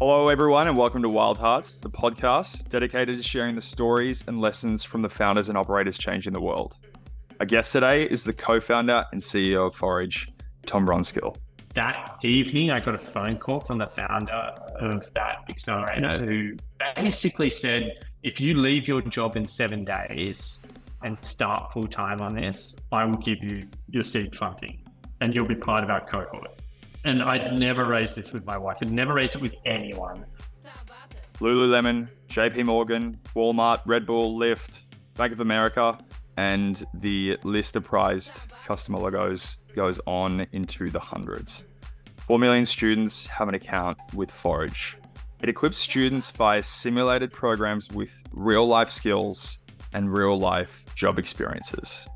Hello, everyone, and welcome to Wild Hearts, the podcast dedicated to sharing the stories and lessons from the founders and operators changing the world. Our guest today is the co founder and CEO of Forage, Tom Brunskill. That evening, I got a phone call from the founder of that accelerator who basically said, if you leave your job in seven days and start full time on this, I will give you your seed funding and you'll be part of our cohort. And I'd never raised this with my wife. I'd never raised it with anyone. Lululemon, JP Morgan, Walmart, Red Bull, Lyft, Bank of America, and the list of prized customer logos goes on into the hundreds. 4 million students have an account with Forage. It equips students via simulated programs with real life skills and real life job experiences.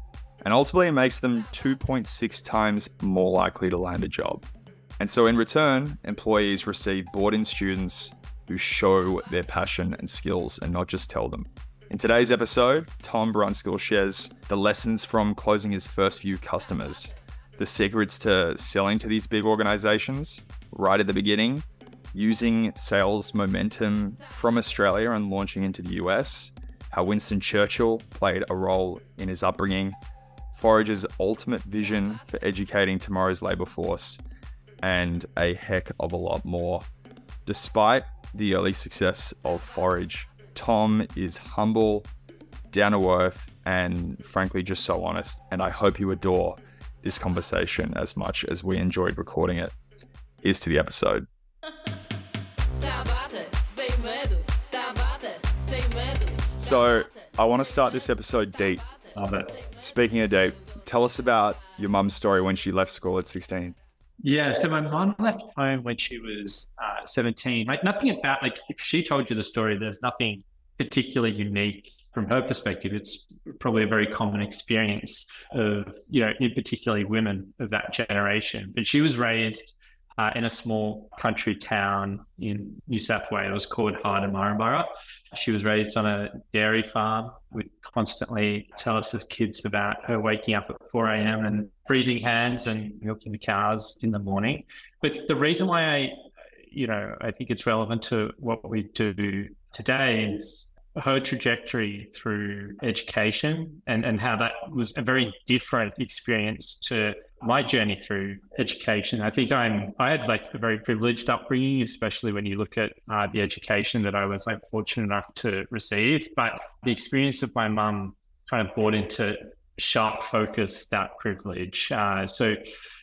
And ultimately, it makes them 2.6 times more likely to land a job. And so, in return, employees receive bought in students who show their passion and skills and not just tell them. In today's episode, Tom Brunskill shares the lessons from closing his first few customers, the secrets to selling to these big organizations right at the beginning, using sales momentum from Australia and launching into the US, how Winston Churchill played a role in his upbringing, Forage's ultimate vision for educating tomorrow's labour force, and a heck of a lot more. Despite the early success of Forage, Tom is humble, down to earth, and frankly just so honest. And I hope you adore this conversation as much as we enjoyed recording it. Here's to the episode. So, I want to start this episode deep. Love it. Speaking of deep, tell us about your mum's story when she left school at 16. Yeah, so my mom left home when she was uh, 17. Like nothing about like if she told you the story, there's nothing particularly unique from her perspective. It's probably a very common experience of you know, in particularly women of that generation. But she was raised uh, in a small country town in New South Wales called Harden Murrumburrah. She was raised on a dairy farm. Would constantly tell us as kids about her waking up at 4 a.m. and freezing hands and milking the cows in the morning. But the reason why I, you know, I think it's relevant to what we do today is her trajectory through education and, and how that was a very different experience to my journey through education. I think I'm I had like a very privileged upbringing, especially when you look at uh, the education that I was like fortunate enough to receive. But the experience of my mum kind of brought into sharp focus that privilege. Uh, so,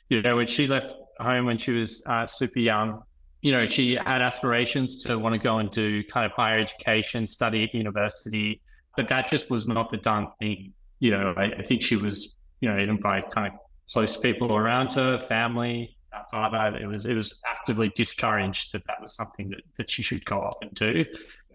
you know, when she left home when she was uh, super young, you know, she had aspirations to want to go and do kind of higher education, study at university, but that just was not the done thing. You know, I, I think she was, you know, even by kind of close people around her, family, father, it was it was actively discouraged that that was something that, that she should go off and do.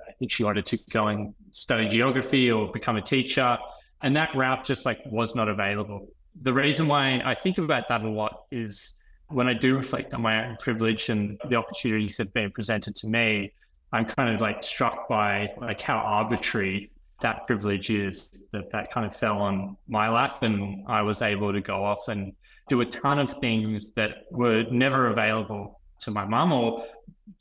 I think she wanted to go and study geography or become a teacher, and that route just like was not available. The reason why I think about that a lot is when I do reflect on my own privilege and the opportunities that have been presented to me, I'm kind of like struck by like how arbitrary that privilege is that that kind of fell on my lap and I was able to go off and do a ton of things that were never available to my mum or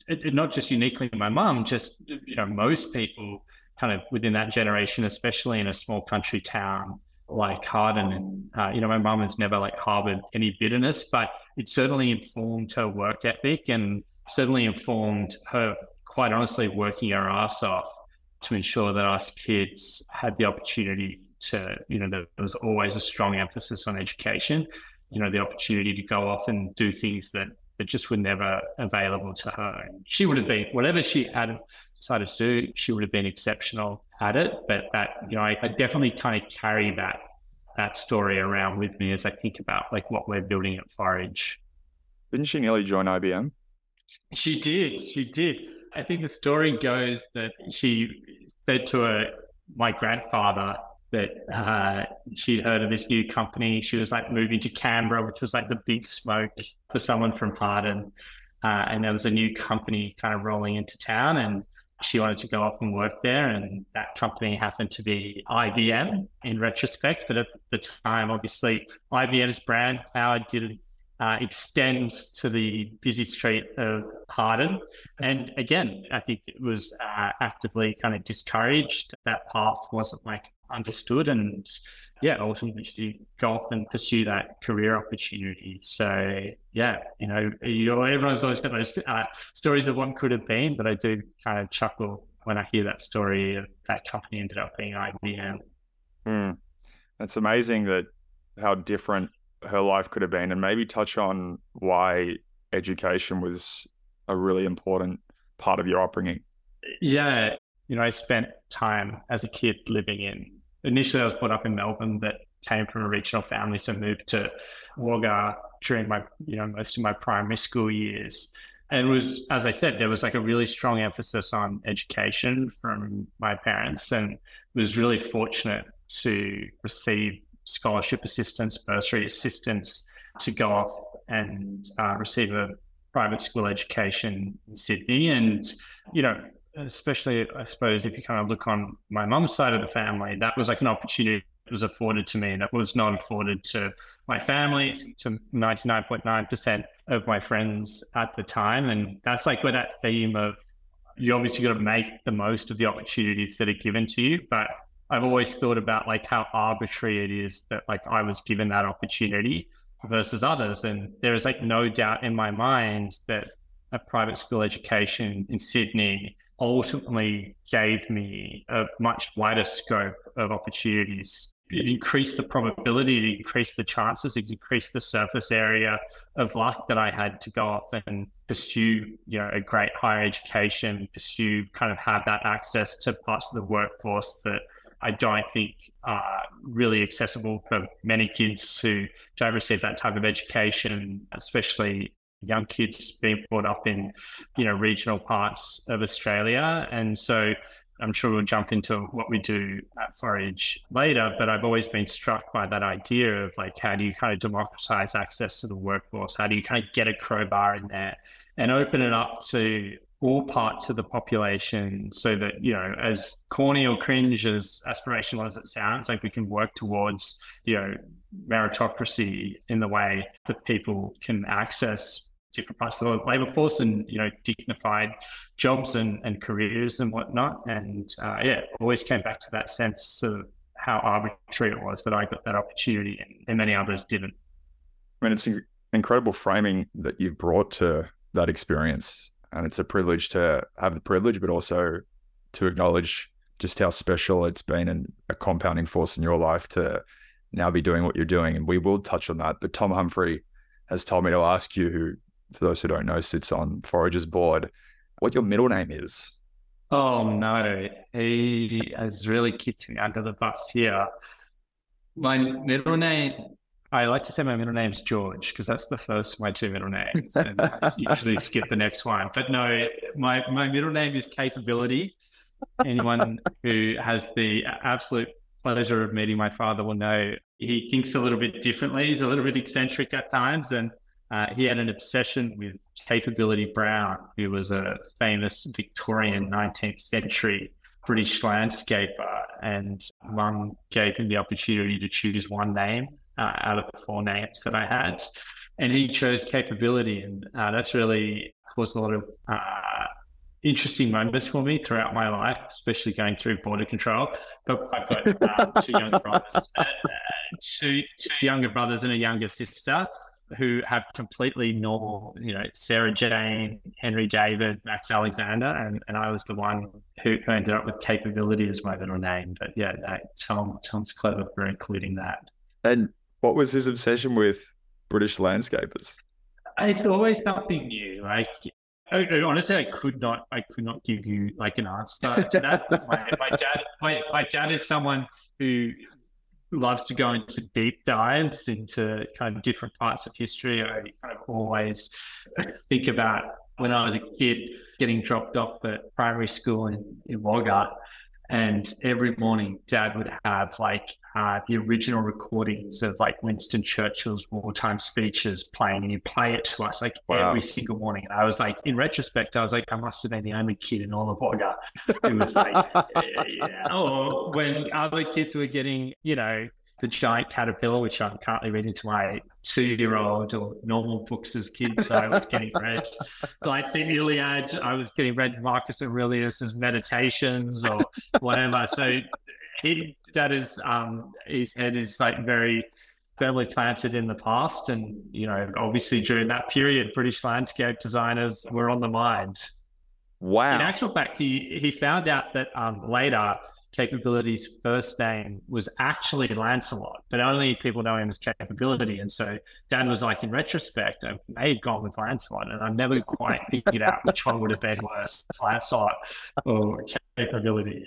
it, it, not just uniquely my mum, just you know most people kind of within that generation, especially in a small country town like Harden. Uh, you know, my mum has never like harbored any bitterness, but it certainly informed her work ethic and certainly informed her, quite honestly, working her ass off to ensure that us kids had the opportunity to, you know, there was always a strong emphasis on education, you know, the opportunity to go off and do things that, that just were never available to her. She would have been, whatever she had decided to do, she would have been exceptional at it. But that, you know, I, I definitely kind of carry that that story around with me as I think about like what we're building at Forage. Didn't she nearly join IBM? She did. She did. I think the story goes that she said to her, my grandfather that uh, she'd heard of this new company. She was like moving to Canberra, which was like the big smoke for someone from Harden. Uh, and there was a new company kind of rolling into town, and she wanted to go up and work there. And that company happened to be IBM in retrospect. But at the time, obviously, IBM's brand power didn't uh, extends to the busy street of Harden. And again, I think it was uh, actively kind of discouraged. That path wasn't like understood. And yeah, ultimately to go off and pursue that career opportunity. So yeah, you know, you know everyone's always got those uh, stories of what could have been, but I do kind of chuckle when I hear that story of that company ended up being IBM. Mm. It's amazing that how different her life could have been, and maybe touch on why education was a really important part of your upbringing. Yeah, you know, I spent time as a kid living in. Initially, I was brought up in Melbourne, but came from a regional family, so moved to Wagga during my, you know, most of my primary school years. And it was, as I said, there was like a really strong emphasis on education from my parents, and was really fortunate to receive scholarship assistance, bursary assistance to go off and uh, receive a private school education in Sydney. And, you know, especially, I suppose, if you kind of look on my mum's side of the family, that was like an opportunity that was afforded to me that was not afforded to my family, to 99.9% of my friends at the time. And that's like where that theme of you obviously got to make the most of the opportunities that are given to you, but I've always thought about like how arbitrary it is that like I was given that opportunity versus others. And there is like no doubt in my mind that a private school education in Sydney ultimately gave me a much wider scope of opportunities. It increased the probability, it increased the chances, it increased the surface area of luck that I had to go off and pursue, you know, a great higher education, pursue kind of have that access to parts of the workforce that I don't think are really accessible for many kids who don't receive that type of education, especially young kids being brought up in, you know, regional parts of Australia. And so I'm sure we'll jump into what we do at Forage later, but I've always been struck by that idea of like, how do you kind of democratize access to the workforce? How do you kind of get a crowbar in there and open it up to all parts of the population so that, you know, as corny or cringe as aspirational as it sounds, like we can work towards, you know, meritocracy in the way that people can access different parts of the labor force and, you know, dignified jobs and, and careers and whatnot. And uh, yeah, always came back to that sense of how arbitrary it was that I got that opportunity and, and many others didn't. I mean, it's incredible framing that you've brought to that experience and it's a privilege to have the privilege, but also to acknowledge just how special it's been and a compounding force in your life to now be doing what you're doing. And we will touch on that. But Tom Humphrey has told me to ask you, who, for those who don't know, sits on Forage's board, what your middle name is. Oh no, he has really kicked me under the bus here. My middle name I like to say my middle name's George because that's the first of my two middle names, and I usually skip the next one. But no, my my middle name is Capability. Anyone who has the absolute pleasure of meeting my father will know he thinks a little bit differently. He's a little bit eccentric at times, and uh, he had an obsession with Capability Brown, who was a famous Victorian 19th century British landscaper. And mum gave him the opportunity to choose one name uh, out of the four names that I had. And he chose capability. And uh, that's really caused a lot of uh, interesting moments for me throughout my life, especially going through border control. But I've got um, two younger brothers, uh, two, two younger brothers and a younger sister who have completely normal, you know, Sarah Jane, Henry David, Max Alexander, and, and I was the one who, who ended up with capability as my middle name. But yeah, no, Tom Tom's clever for including that. And what was his obsession with British landscapers? It's always something new. Like oh, honestly, I could not, I could not give you like an answer to that. my, my dad, my, my dad is someone who loves to go into deep dives into kind of different parts of history. I kind of always think about when I was a kid getting dropped off at primary school in, in Wagga and every morning, Dad would have like uh, the original recordings of like Winston Churchill's wartime speeches playing, and he'd play it to us like wow. every single morning. And I was like, in retrospect, I was like, I must have been the only kid in all of Wagga who was like, yeah. or when other kids were getting, you know, The Giant Caterpillar, which I'm currently reading to my two year old or normal books as kids. So I was getting read like the Iliad, I was getting read Marcus Aurelius's Meditations or whatever. So he, that is, um, his head is like very firmly planted in the past. And, you know, obviously during that period, British landscape designers were on the mind. Wow. In actual fact, he, he found out that um, later Capability's first name was actually Lancelot, but only people know him as Capability. And so Dan was like, in retrospect, I may have gone with Lancelot, and I've never quite figured out which one would have been worse, Lancelot or oh. Capability.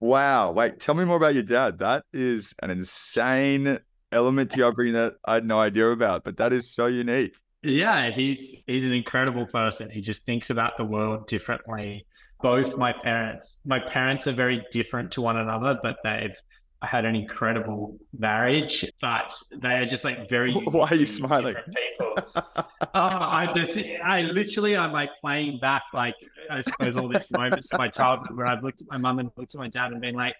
Wow. Wait, tell me more about your dad. That is an insane element to your upbringing that I had no idea about, but that is so unique. Yeah, he's he's an incredible person. He just thinks about the world differently both my parents. My parents are very different to one another, but they've had an incredible marriage. But they are just like very. Why are you smiling? People. oh, I, this, I literally, I'm like playing back, like I suppose all these moments of my childhood where I've looked at my mum and looked at my dad and been like,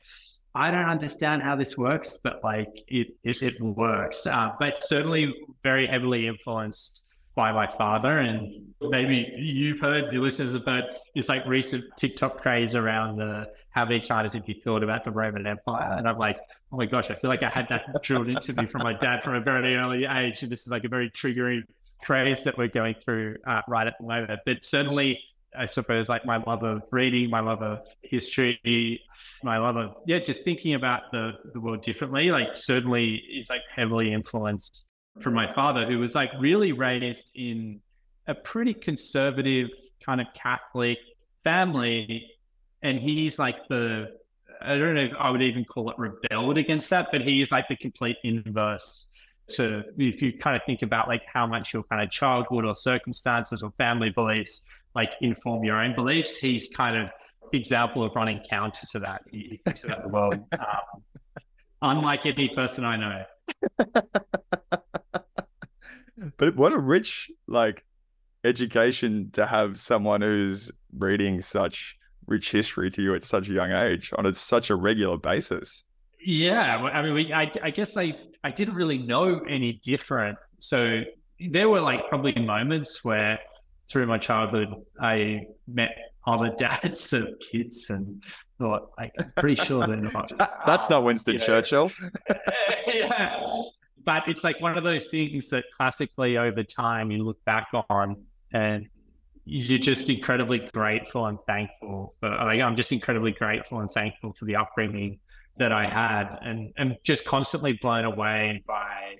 I don't understand how this works, but like it, it, it works. Uh, but certainly very heavily influenced by my father. And maybe you've heard, the listeners have heard this like recent TikTok craze around the how many times have you thought about the Roman Empire? And I'm like, oh my gosh, I feel like I had that drilled into me from my dad from a very early age. And this is like a very triggering craze that we're going through uh, right at the moment. But certainly, I suppose like my love of reading, my love of history, my love of yeah, just thinking about the the world differently. Like certainly is like heavily influenced from my father, who was like really raised in a pretty conservative kind of Catholic family. And he's like the, I don't know if I would even call it rebelled against that, but he's like the complete inverse to, if you kind of think about like how much your kind of childhood or circumstances or family beliefs like inform your own beliefs, he's kind of example of running counter to that. He thinks about the world um, unlike any person I know. but what a rich like education to have someone who's reading such rich history to you at such a young age on a, such a regular basis. Yeah, I mean, we, I, I guess I I didn't really know any different. So there were like probably moments where through my childhood I met other dads of kids and thought like I'm pretty sure they're not. That's not Winston you know, Churchill. yeah, but it's like one of those things that classically over time you look back on and you're just incredibly grateful and thankful for like I'm just incredibly grateful and thankful for the upbringing that I had and and just constantly blown away by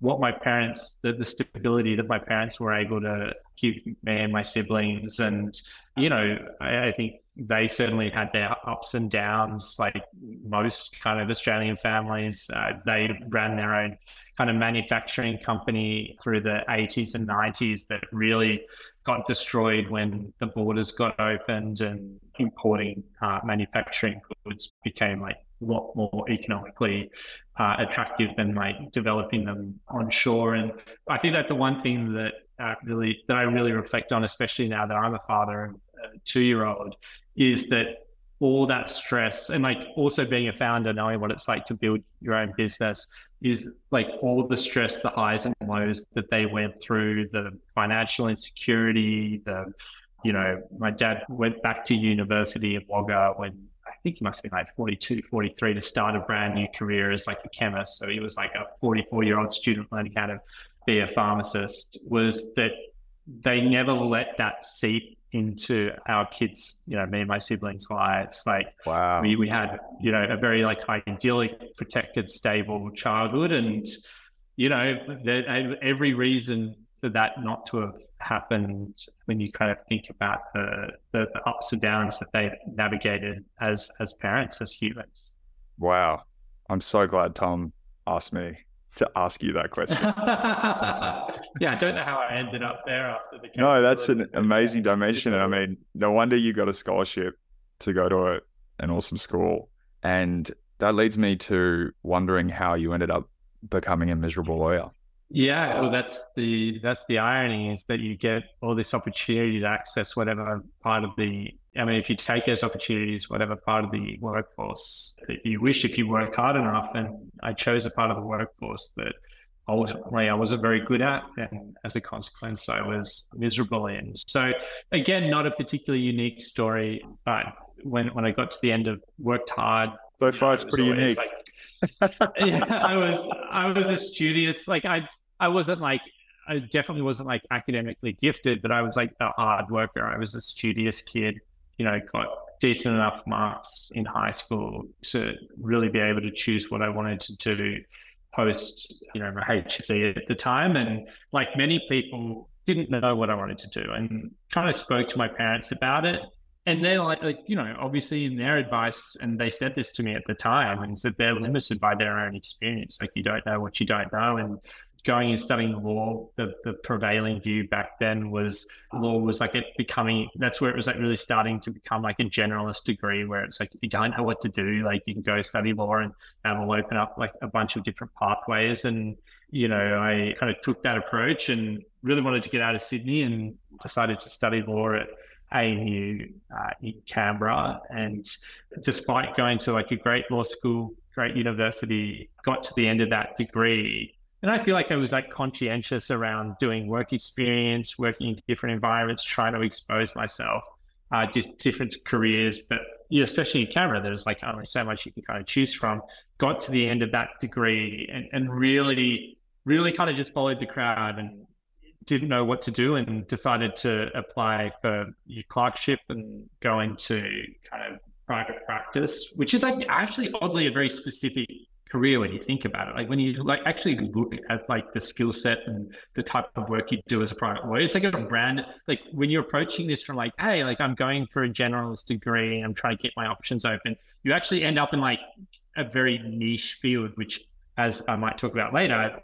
what my parents the, the stability that my parents were able to give me and my siblings. And you know I, I think they certainly had their ups and downs, like most kind of Australian families. Uh, they ran their own kind of manufacturing company through the 80s and 90s that really got destroyed when the borders got opened and importing uh, manufacturing goods became like a lot more economically uh, attractive than like developing them onshore. And I think that's the one thing that uh, really that I really reflect on, especially now that I'm a father of two year old, is that all that stress and like also being a founder, knowing what it's like to build your own business is like all the stress, the highs and lows that they went through, the financial insecurity, the, you know, my dad went back to university in Wagga when I think he must have been like 42, 43 to start a brand new career as like a chemist. So he was like a 44 year old student learning how to be a pharmacist was that they never let that seep into our kids, you know, me and my siblings' lives. Like, wow, we, we had, you know, a very like idyllic, protected, stable childhood, and you know, there, every reason for that not to have happened when you kind of think about the, the, the ups and downs that they navigated as as parents, as humans. Wow, I'm so glad Tom asked me to ask you that question. yeah, I don't know how I ended up there after the. No, that's an amazing dimension, and I mean, no wonder you got a scholarship to go to a, an awesome school, and that leads me to wondering how you ended up becoming a miserable lawyer. Yeah, well, that's the that's the irony is that you get all this opportunity to access whatever part of the I mean, if you take those opportunities, whatever part of the workforce that you wish, if you work hard enough, and I chose a part of the workforce that ultimately I wasn't very good at. And as a consequence, I was miserable in. So again, not a particularly unique story, but when, when I got to the end of worked hard. So far, it's pretty unique. Like, yeah, I was, I was a studious, like I, I wasn't like, I definitely wasn't like academically gifted, but I was like a hard worker. I was a studious kid, you know, got decent enough marks in high school to really be able to choose what I wanted to do post, you know, my HSC at the time. And like many people didn't know what I wanted to do and kind of spoke to my parents about it. And they're like, like, you know, obviously in their advice, and they said this to me at the time, and said they're limited by their own experience. Like you don't know what you don't know. And going and studying law, the, the prevailing view back then was law was like it becoming, that's where it was like really starting to become like a generalist degree where it's like, if you don't know what to do, like you can go study law and that will open up like a bunch of different pathways. And, you know, I kind of took that approach and really wanted to get out of Sydney and decided to study law at ANU uh, in Canberra. And despite going to like a great law school, great university, got to the end of that degree and I feel like I was like conscientious around doing work experience, working in different environments, trying to expose myself uh, to different careers. But you know, especially in Canberra, there's like only so much you can kind of choose from. Got to the end of that degree and, and really, really kind of just followed the crowd and didn't know what to do and decided to apply for your clerkship and go into kind of private practice, which is like actually oddly a very specific career when you think about it. Like when you like actually look at like the skill set and the type of work you do as a private lawyer, it's like a brand. Like when you're approaching this from like, hey, like I'm going for a generalist degree, I'm trying to get my options open. You actually end up in like a very niche field, which, as I might talk about later,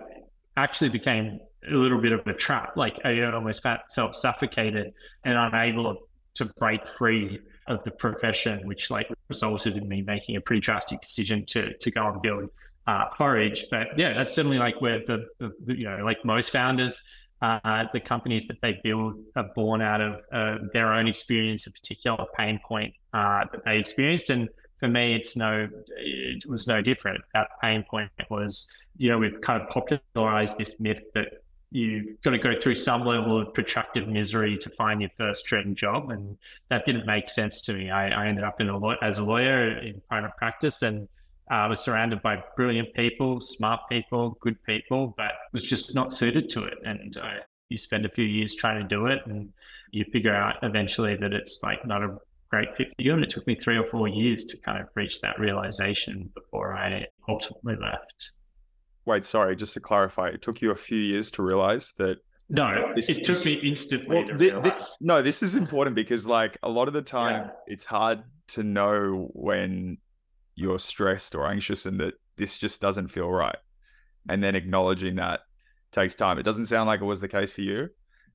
actually became a little bit of a trap. Like I almost felt suffocated and unable to break free of the profession, which like resulted in me making a pretty drastic decision to to go and build uh, Forage. But yeah, that's certainly like where the, the, the you know like most founders, uh, the companies that they build are born out of uh, their own experience, a particular pain point uh, that they experienced. And for me, it's no, it was no different. That pain point was, you know, we've kind of popularized this myth that you've got to go through some level of protracted misery to find your first dream job. And that didn't make sense to me. I, I ended up in a law- as a lawyer in private practice and I uh, was surrounded by brilliant people, smart people, good people, but was just not suited to it. And uh, you spend a few years trying to do it and you figure out eventually that it's like not a great fit for you. And it took me three or four years to kind of reach that realization before I ultimately left. Wait, sorry, just to clarify, it took you a few years to realize that. No, this, it took me instantly. Well, th- this, no, this is important because, like, a lot of the time, yeah. it's hard to know when you're stressed or anxious and that this just doesn't feel right. And then acknowledging that takes time. It doesn't sound like it was the case for you,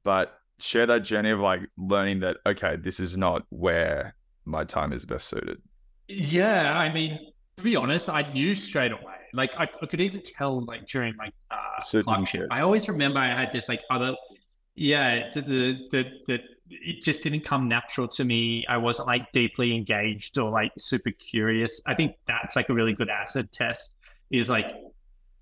but share that journey of like learning that, okay, this is not where my time is best suited. Yeah. I mean, to be honest, I knew straight away like I, I could even tell like during my uh, clerkship. I always remember I had this like other, yeah, the the the it just didn't come natural to me. I wasn't like deeply engaged or like super curious. I think that's like a really good acid test. Is like,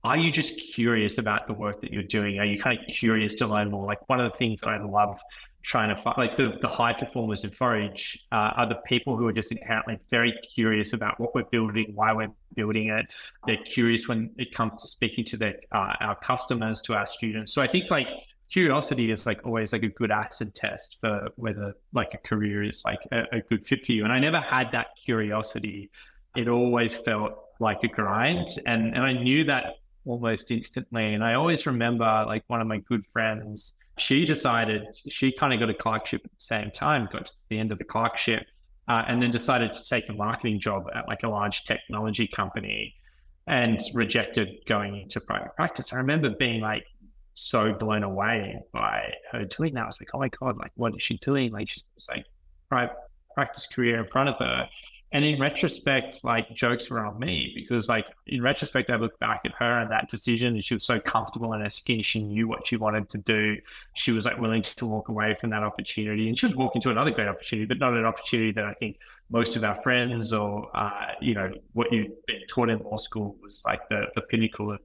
are you just curious about the work that you're doing? Are you kind of curious to learn more? Like one of the things that I love trying to find like the, the high performers in forage uh, are the people who are just inherently very curious about what we're building why we're building it. They're curious when it comes to speaking to their uh, our customers to our students. So i think like curiosity is like always like a good acid test for whether like a career is like a, a good fit for you. And i never had that curiosity. It always felt like a grind. And and i knew that almost instantly. And i always remember like one of my good friends she decided she kind of got a clerkship at the same time, got to the end of the clerkship, uh, and then decided to take a marketing job at like a large technology company and rejected going into private practice. I remember being like so blown away by her doing that. I was like, oh my God, like, what is she doing? Like, she's like private practice career in front of her. And in retrospect, like jokes were on me because, like, in retrospect, I look back at her and that decision, and she was so comfortable in her skin. She knew what she wanted to do. She was like willing to walk away from that opportunity, and she was walking to another great opportunity, but not an opportunity that I think most of our friends or uh, you know what you've been taught in law school was like the, the pinnacle of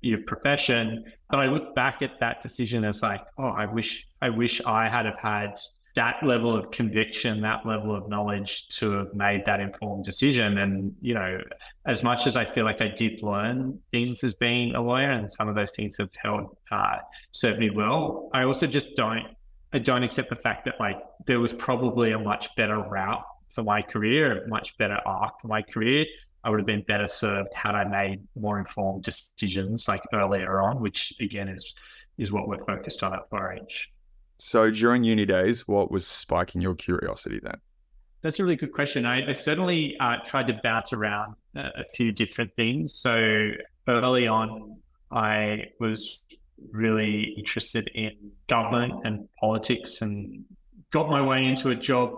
your profession. But I look back at that decision as like, oh, I wish I wish I had have had that level of conviction, that level of knowledge to have made that informed decision. And, you know, as much as I feel like I did learn things as being a lawyer and some of those things have held, uh, served me well, I also just don't, I don't accept the fact that like there was probably a much better route for my career, a much better arc for my career. I would have been better served had I made more informed decisions like earlier on, which again is is what we're focused on at Forage. So during uni days, what was spiking your curiosity then? That's a really good question. I, I certainly uh, tried to bounce around a, a few different things. So early on, I was really interested in government and politics and got my way into a job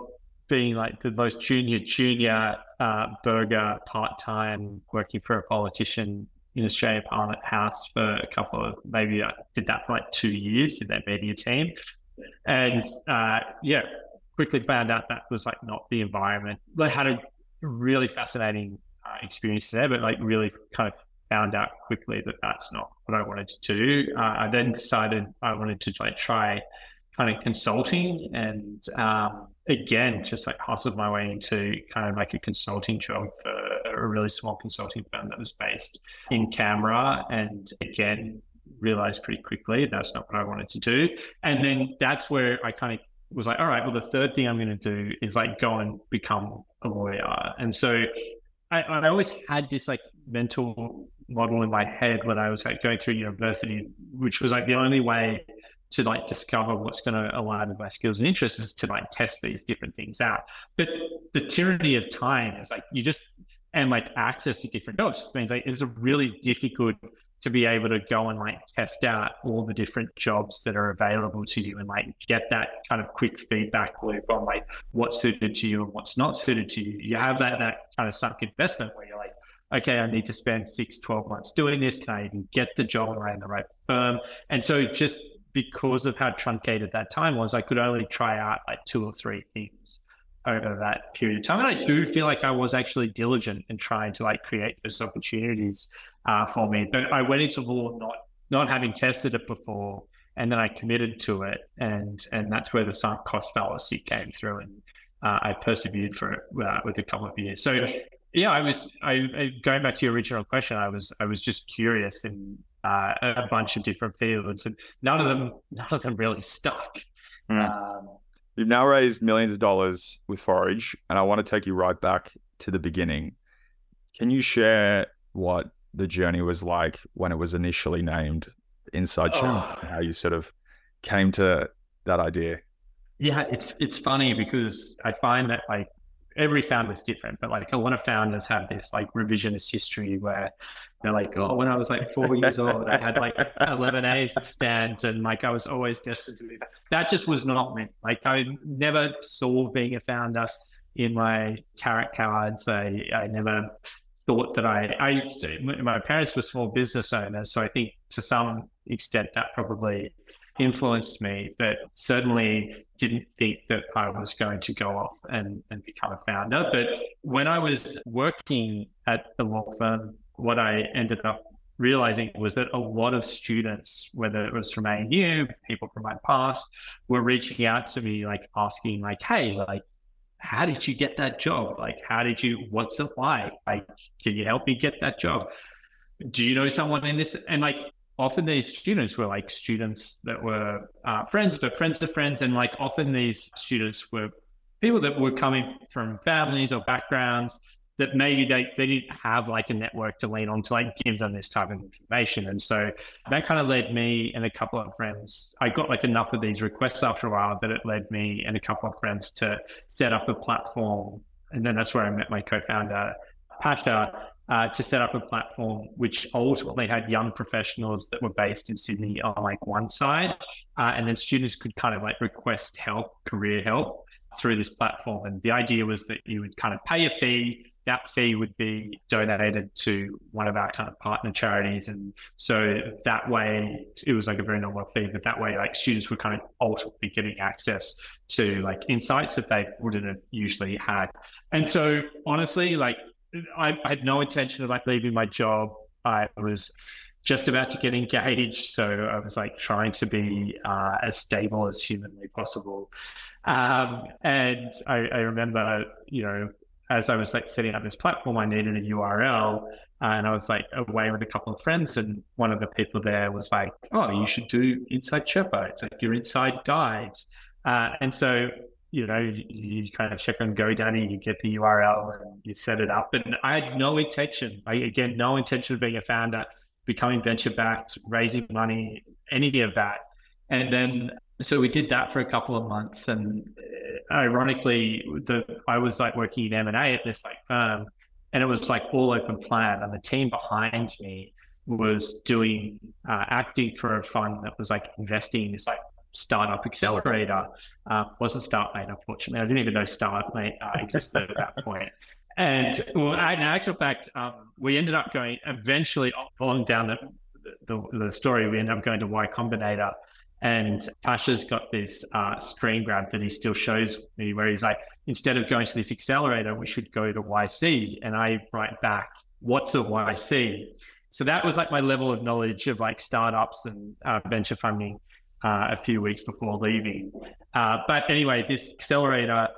being like the most junior junior uh, burger part time working for a politician in Australia Parliament House for a couple of maybe I did that for like two years in their media team and uh, yeah, quickly found out that was like not the environment. I had a really fascinating uh, experience there, but like really kind of found out quickly that that's not what I wanted to do. Uh, I then decided I wanted to like try kind of consulting and um, again, just like hustled my way into kind of like a consulting job for a really small consulting firm that was based in Canberra. And again, realized pretty quickly that's not what I wanted to do. And then that's where I kind of was like, all right, well, the third thing I'm going to do is like go and become a lawyer. And so I, I always had this like mental model in my head when I was like going through university, which was like the only way to like discover what's going to align with my skills and interests is to like test these different things out. But the tyranny of time is like you just and like access to different jobs means like it's a really difficult to be able to go and like test out all the different jobs that are available to you and like get that kind of quick feedback loop on like what's suited to you and what's not suited to you. You have that that kind of sunk investment where you're like, okay, I need to spend six, 12 months doing this. Can I even get the job around the right firm? And so just because of how truncated that time was, I could only try out like two or three things over that period of time. And I do feel like I was actually diligent in trying to like create those opportunities uh, for me. But I went into law not not having tested it before, and then I committed to it, and and that's where the sunk cost fallacy came through, and uh, I persevered for it uh, with a couple of years. So yeah, I was I, I, going back to your original question. I was I was just curious in uh, a bunch of different fields, and none of them none of them really stuck. Mm. Um, You've now raised millions of dollars with Forage, and I want to take you right back to the beginning. Can you share what the journey was like when it was initially named Inside oh. Channel, how you sort of came to that idea? Yeah, it's it's funny because I find that like every founder is different, but like a lot of founders have this like revisionist history where they're like, oh, when I was like four years old, I had like 11 A's to stand and like I was always destined to be that. That just was not me. Like I never saw being a founder in my tarot cards. I, I never thought that I, I, my parents were small business owners. So I think to some extent that probably influenced me, but certainly didn't think that I was going to go off and, and become a founder. But when I was working at the law firm, what I ended up realizing was that a lot of students, whether it was from ANU, people from my past, were reaching out to me, like asking, like, "Hey, like, how did you get that job? Like, how did you? What's it like? Like, can you help me get that job? Do you know someone in this?" And like, often these students were like students that were uh, friends, but friends of friends, and like often these students were people that were coming from families or backgrounds that maybe they, they didn't have like a network to lean on to like give them this type of information. And so that kind of led me and a couple of friends. I got like enough of these requests after a while that it led me and a couple of friends to set up a platform. And then that's where I met my co-founder, Pasha, uh, to set up a platform which ultimately had young professionals that were based in Sydney on like one side, uh, and then students could kind of like request help, career help through this platform. And the idea was that you would kind of pay a fee. That fee would be donated to one of our kind of partner charities. And so that way it was like a very normal fee, but that way like students were kind of ultimately getting access to like insights that they wouldn't have usually had. And so honestly, like I, I had no intention of like leaving my job. I was just about to get engaged. So I was like trying to be uh, as stable as humanly possible. Um, and I, I, remember, you know, as I was like setting up this platform, I needed a URL. And I was like away with a couple of friends, and one of the people there was like, "Oh, you should do Inside Sherpa. It's like your inside guides." Uh, and so, you know, you, you, kind of check on GoDaddy, you get the URL, and you set it up. And I had no intention, I, again, no intention of being a founder becoming venture backed, raising money, any of that. And then, so we did that for a couple of months. And uh, ironically, the I was like working in M and A at this like firm, and it was like all open plan, and the team behind me was doing uh, acting for a fund that was like investing in this like startup accelerator. Uh, wasn't Startmate, unfortunately. I didn't even know Startmate uh, existed at that point. And well, in actual fact, um, we ended up going eventually along down the, the, the story. We ended up going to Y Combinator, and Pasha's got this uh, screen grab that he still shows me, where he's like, instead of going to this accelerator, we should go to YC. And I write back, "What's a YC?" So that was like my level of knowledge of like startups and uh, venture funding uh, a few weeks before leaving. Uh, but anyway, this accelerator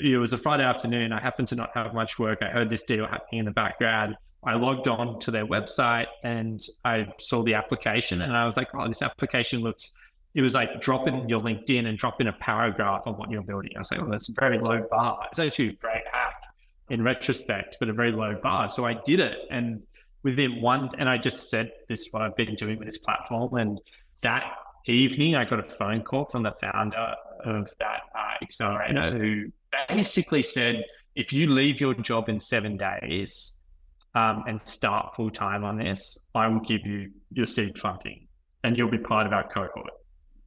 it was a Friday afternoon. I happened to not have much work. I heard this deal happening in the background. I logged on to their website and I saw the application and I was like, oh, this application looks, it was like drop in your LinkedIn and drop in a paragraph on what you're building. I was like, oh, that's a very low bar. It's actually a great hack in retrospect, but a very low bar. So I did it. And within one, and I just said, this is what I've been doing with this platform. And that evening, I got a phone call from the founder of that uh, accelerator who basically said, if you leave your job in seven days um, and start full time on this, I will give you your seed funding and you'll be part of our cohort.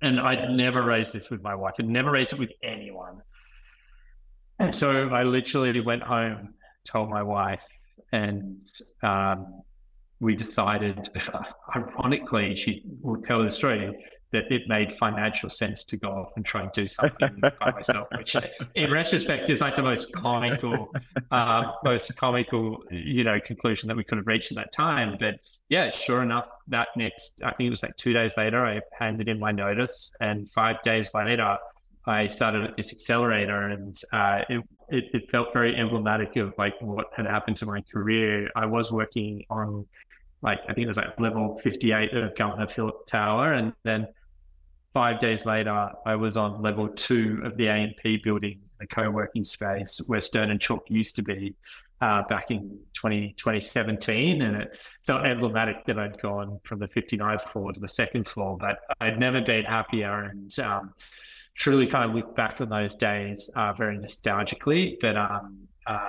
And I'd never raised this with my wife, I'd never raised it with anyone. And so I literally went home, told my wife, and um, we decided, ironically, she will tell the story that it made financial sense to go off and try and do something by myself, which in retrospect is like the most comical, uh, most comical, you know, conclusion that we could have reached at that time. But yeah, sure enough, that next, I think it was like two days later, I handed in my notice, and five days later, I started at this accelerator, and uh, it, it, it felt very emblematic of like what had happened to my career. I was working on like I think it was like level 58 of Governor Phillip Tower. And then five days later, I was on level two of the AMP building, the co-working space where Stone and Chalk used to be uh, back in 20, 2017. And it felt emblematic that I'd gone from the 59th floor to the second floor, but I'd never been happier and um, truly kind of look back on those days uh, very nostalgically. But um, uh,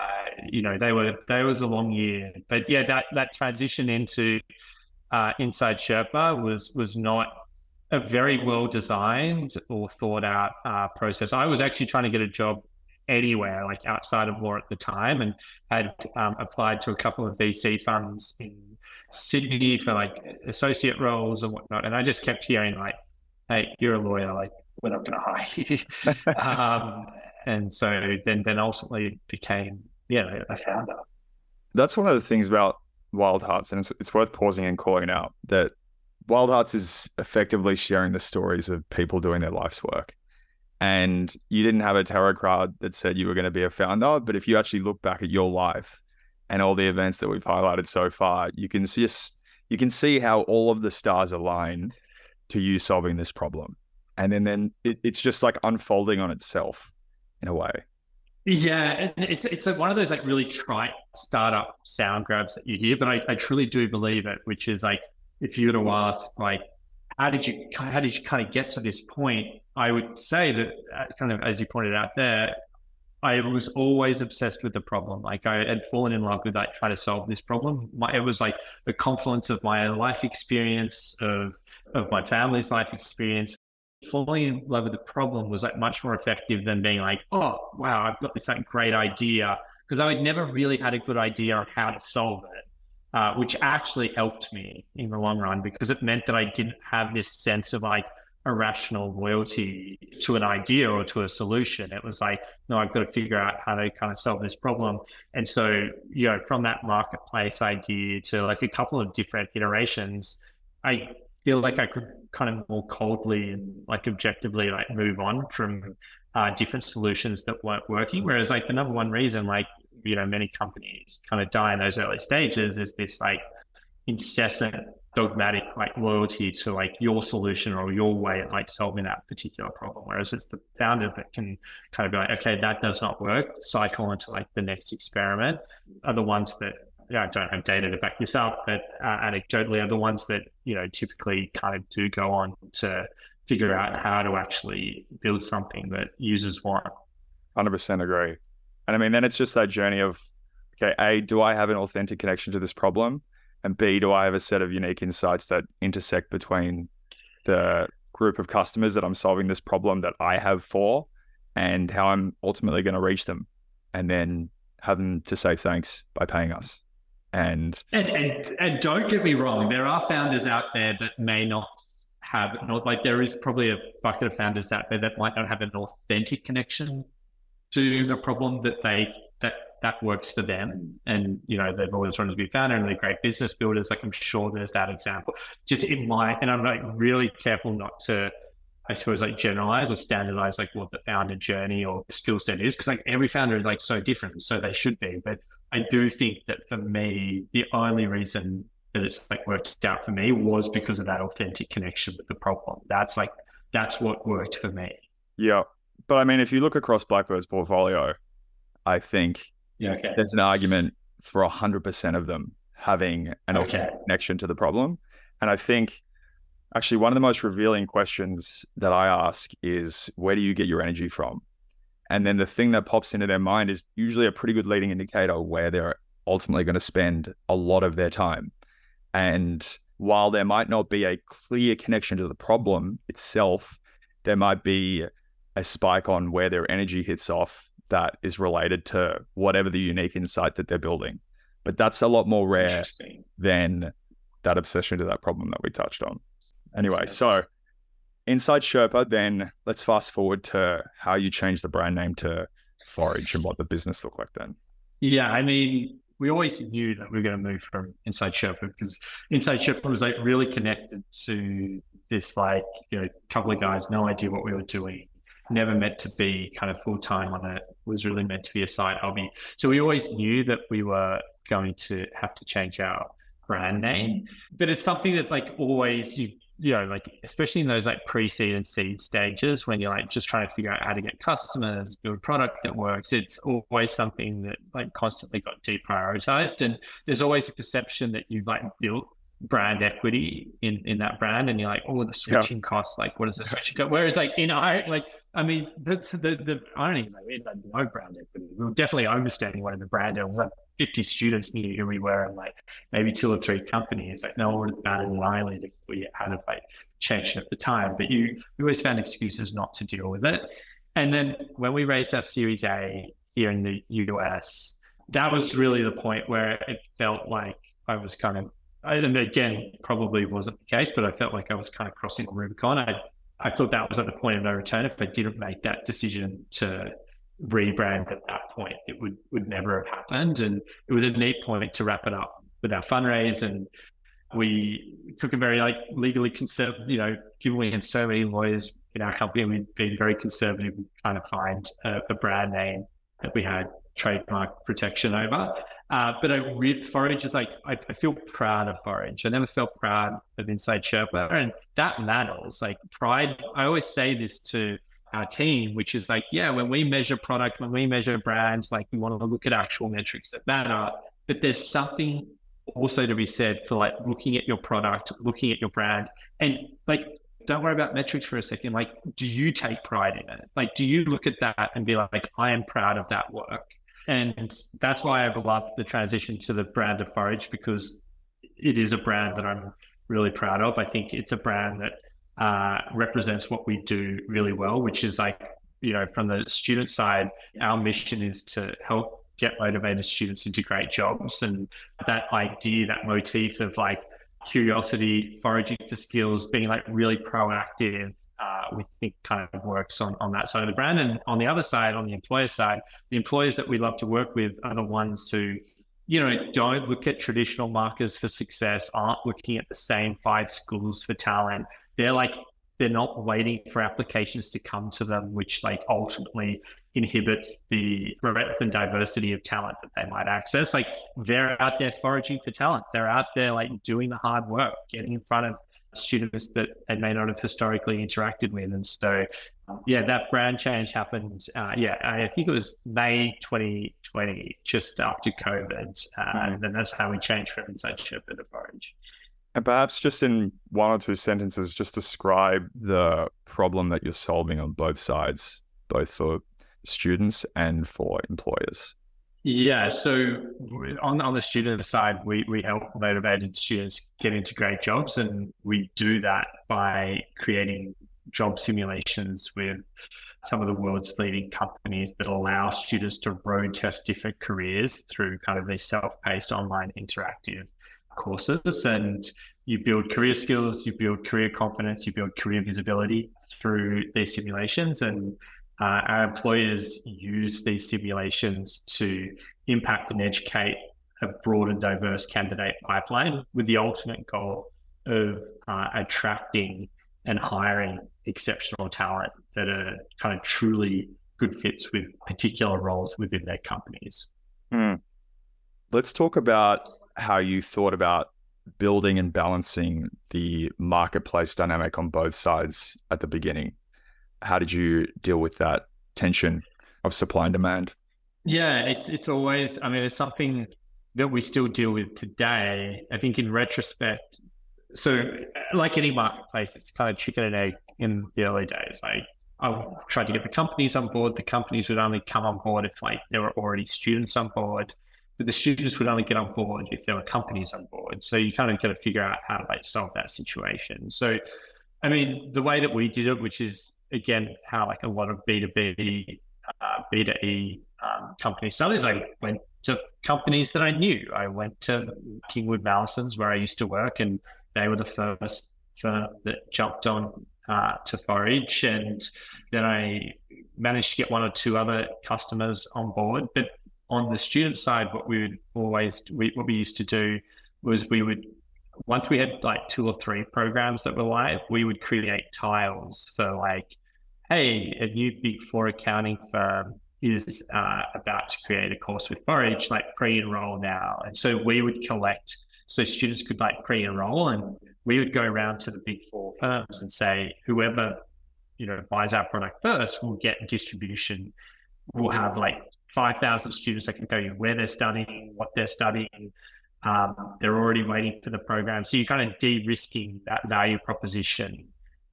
you know, they were they was a long year. But yeah, that that transition into uh, Inside Sherpa was was not a very well designed or thought out uh, process. I was actually trying to get a job anywhere, like outside of law at the time, and had um, applied to a couple of VC funds in Sydney for like associate roles and whatnot. And I just kept hearing like, "Hey, you're a lawyer. Like, we're not going to hire you." um, and so then then ultimately became yeah a founder. That's one of the things about Wild Hearts, and it's, it's worth pausing and calling it out that Wild Hearts is effectively sharing the stories of people doing their life's work. And you didn't have a tarot card that said you were going to be a founder, but if you actually look back at your life and all the events that we've highlighted so far, you can see you can see how all of the stars align to you solving this problem. And then then it, it's just like unfolding on itself in a way. Yeah, And it's it's like one of those like really trite startup sound grabs that you hear, but I, I truly do believe it. Which is like if you were to ask like, how did you how did you kind of get to this point? I would say that uh, kind of as you pointed out there, I was always obsessed with the problem. Like I had fallen in love with like trying to solve this problem. My, it was like the confluence of my life experience of of my family's life experience falling in love with the problem was like much more effective than being like, oh wow, I've got this like great idea because I had never really had a good idea on how to solve it. Uh, which actually helped me in the long run because it meant that I didn't have this sense of like irrational loyalty to an idea or to a solution. It was like, no, I've got to figure out how to kind of solve this problem. And so, you know, from that marketplace idea to like a couple of different iterations, I feel like I could kind of more coldly and like objectively like move on from uh, different solutions that weren't working. Whereas like the number one reason, like, you know, many companies kind of die in those early stages is this like incessant dogmatic like loyalty to like your solution or your way of like solving that particular problem. Whereas it's the founders that can kind of be like, okay, that does not work, cycle into like the next experiment are the ones that yeah, I don't have data to back this up, but uh, anecdotally are the ones that, you know, typically kind of do go on to figure out how to actually build something that users want. 100% agree. And I mean, then it's just that journey of, okay, A, do I have an authentic connection to this problem? And B, do I have a set of unique insights that intersect between the group of customers that I'm solving this problem that I have for and how I'm ultimately going to reach them? And then have them to say thanks by paying us. And, and and, and don't get me wrong, there are founders out there that may not have like there is probably a bucket of founders out there that might not have an authentic connection to the problem that they that that works for them. Mm. And you know, they've always wanted to be founder and they're great business builders. Like I'm sure there's that example. Just in my and I'm like really careful not to I suppose like generalize or standardize like what the founder journey or skill set is because like every founder is like so different, so they should be. But I do think that for me, the only reason that it's like worked out for me was because of that authentic connection with the problem. That's like that's what worked for me. Yeah. But I mean, if you look across Blackbird's portfolio, I think yeah, okay. there's an argument for 100% of them having an okay. connection to the problem. And I think actually one of the most revealing questions that I ask is where do you get your energy from? And then the thing that pops into their mind is usually a pretty good leading indicator where they're ultimately going to spend a lot of their time. And while there might not be a clear connection to the problem itself, there might be a spike on where their energy hits off that is related to whatever the unique insight that they're building. But that's a lot more rare than that obsession to that problem that we touched on. Anyway, so inside Sherpa, then let's fast forward to how you changed the brand name to Forage and what the business looked like then. Yeah, I mean, we always knew that we were going to move from Inside Sherpa because Inside Sherpa was like really connected to this like you know a couple of guys, no idea what we were doing, never meant to be kind of full time on it. Was really meant to be a side hobby. So we always knew that we were going to have to change our brand name, but it's something that like always you you know, like especially in those like pre-seed and seed stages when you're like just trying to figure out how to get customers, build product that works, it's always something that like constantly got deprioritized. And there's always a perception that you've like built brand equity in in that brand and you're like oh the switching yeah. costs like what does the switching cost whereas like in our like I mean the the irony is like we had no brand equity we were definitely overstaying one of the brand. And like 50 students knew who we were and like maybe two or three companies. Like no one would have batted an eyelid if we had have like changed at the time. But you we always found excuses not to deal with it. And then when we raised our series A here in the US that was really the point where it felt like I was kind of and again, probably wasn't the case, but I felt like I was kind of crossing the Rubicon. I, I thought that was at the point of no return. If I didn't make that decision to rebrand at that point, it would would never have happened. And it was a neat point to wrap it up with our fundraise. And we took a very like legally conservative, you know, given we had so many lawyers in our company, we'd been very conservative with trying to find a, a brand name that we had trademark protection over. Uh, but I read Forage is like I, I, feel proud of Forage. I never felt proud of Inside Sherpa, and that matters. Like pride. I always say this to our team, which is like, yeah, when we measure product, when we measure brands, like we want to look at actual metrics that matter. But there's something also to be said for like looking at your product, looking at your brand, and like don't worry about metrics for a second. Like, do you take pride in it? Like, do you look at that and be like, I am proud of that work? And that's why I love the transition to the brand of Forage because it is a brand that I'm really proud of. I think it's a brand that uh, represents what we do really well, which is like, you know, from the student side, our mission is to help get motivated students into great jobs. And that idea, that motif of like curiosity, foraging for skills, being like really proactive, uh, we think kind of works on, on that side of the brand. And on the other side, on the employer side, the employers that we love to work with are the ones who, you know, don't look at traditional markers for success, aren't looking at the same five schools for talent. They're like, they're not waiting for applications to come to them, which like ultimately inhibits the breadth and diversity of talent that they might access. Like they're out there foraging for talent. They're out there like doing the hard work, getting in front of students that they may not have historically interacted with. And so, yeah, that brand change happened. Uh, yeah, I think it was May 2020, just after COVID. Uh, mm-hmm. And that's how we changed from Inside Sherpa to Forage. And perhaps just in one or two sentences, just describe the problem that you're solving on both sides, both for students and for employers. Yeah, so on on the student side, we we help motivated students get into great jobs, and we do that by creating job simulations with some of the world's leading companies that allow students to road test different careers through kind of these self-paced online interactive courses. And you build career skills you build career confidence you build career visibility through these simulations. And uh, our employers use these simulations to impact and educate a broad and diverse candidate pipeline with the ultimate goal of uh, attracting and hiring exceptional talent that are kind of truly good fits with particular roles within their companies. Mm. Let's talk about how you thought about building and balancing the marketplace dynamic on both sides at the beginning how did you deal with that tension of supply and demand? Yeah, it's it's always. I mean, it's something that we still deal with today. I think in retrospect, so like any marketplace, it's kind of chicken and egg in the early days. Like I tried to get the companies on board. The companies would only come on board if like there were already students on board. But the students would only get on board if there were companies on board. So you kind of got to figure out how to like solve that situation. So, I mean, the way that we did it, which is again how like a lot of B2B, uh, B2E um, companies started. I went to companies that I knew. I went to Kingwood Mallesons where I used to work, and they were the first firm that jumped on uh, to Forage, and then I managed to get one or two other customers on board. But on the student side, what we would always we, what we used to do was we would once we had like two or three programs that were live, we would create tiles for like, hey, a new big four accounting firm is uh, about to create a course with Forage, like pre-enroll now. And so we would collect, so students could like pre-enroll and we would go around to the big four firms and say, whoever, you know, buys our product first will get distribution. We'll have like 5,000 students that can tell you where they're studying, what they're studying, um, they're already waiting for the program. So you're kind of de-risking that value proposition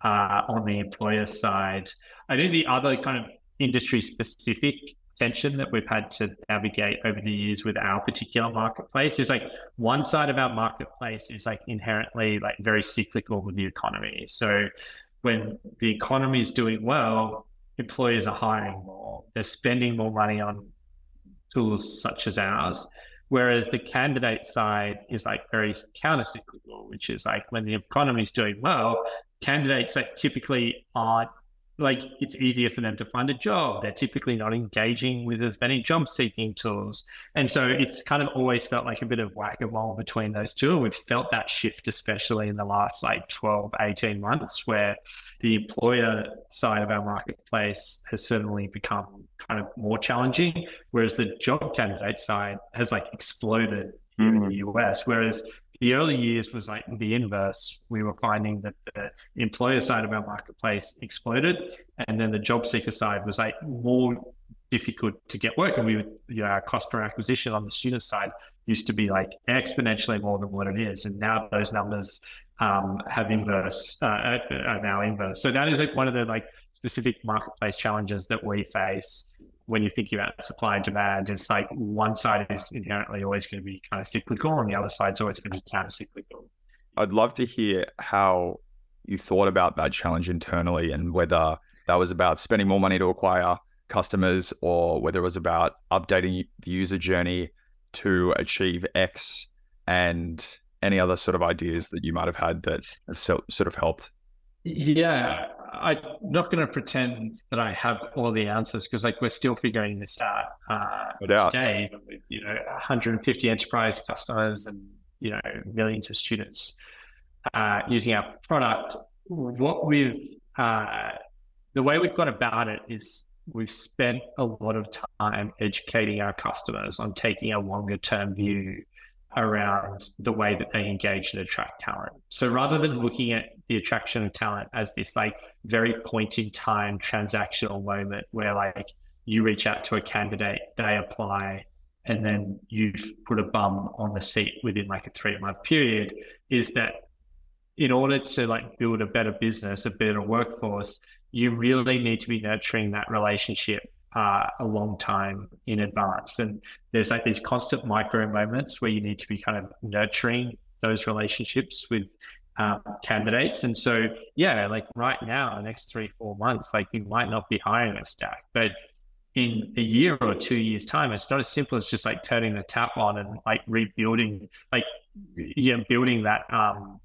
uh, on the employer side. I think the other kind of industry specific tension that we've had to navigate over the years with our particular marketplace is like one side of our marketplace is like inherently like very cyclical with the economy. So when the economy is doing well, employers are hiring more, they're spending more money on tools such as ours. Whereas the candidate side is like very counter-cyclical, which is like when the economy is doing well, candidates that typically aren't like it's easier for them to find a job. They're typically not engaging with as many job seeking tools. And so it's kind of always felt like a bit of whack a mole between those two. And we've felt that shift, especially in the last like 12, 18 months, where the employer side of our marketplace has certainly become kind of more challenging, whereas the job candidate side has like exploded here mm-hmm. in the US. Whereas the early years was like the inverse. We were finding that the employer side of our marketplace exploded, and then the job seeker side was like more difficult to get work. And we would, you know, our cost per acquisition on the student side used to be like exponentially more than what it is, and now those numbers um, have inverse uh, are now inverse. So that is like one of the like specific marketplace challenges that we face when you're thinking about supply and demand. It's like one side is inherently always going to be kind of cyclical, and the other side is always going to be counter cyclical. I'd love to hear how you thought about that challenge internally and whether that was about spending more money to acquire customers or whether it was about updating the user journey to achieve X and any other sort of ideas that you might have had that have sort of helped? Yeah, I'm not going to pretend that I have all the answers because like we're still figuring this out uh, no today with you know 150 enterprise customers and you know millions of students uh, using our product. What we've uh, the way we've gone about it is we've spent a lot of time educating our customers on taking a longer term view around the way that they engage and attract talent. So rather than looking at the attraction of talent as this like very point in time transactional moment where like you reach out to a candidate, they apply, and then you've put a bum on the seat within like a three month period, is that in order to like build a better business, a better workforce, you really need to be nurturing that relationship uh, a long time in advance. And there's like these constant micro moments where you need to be kind of nurturing those relationships with um, candidates. And so, yeah, like right now, the next three, four months, like you might not be hiring a stack, but in a year or two years time, it's not as simple as just like turning the tap on and like rebuilding, like, yeah, building that um,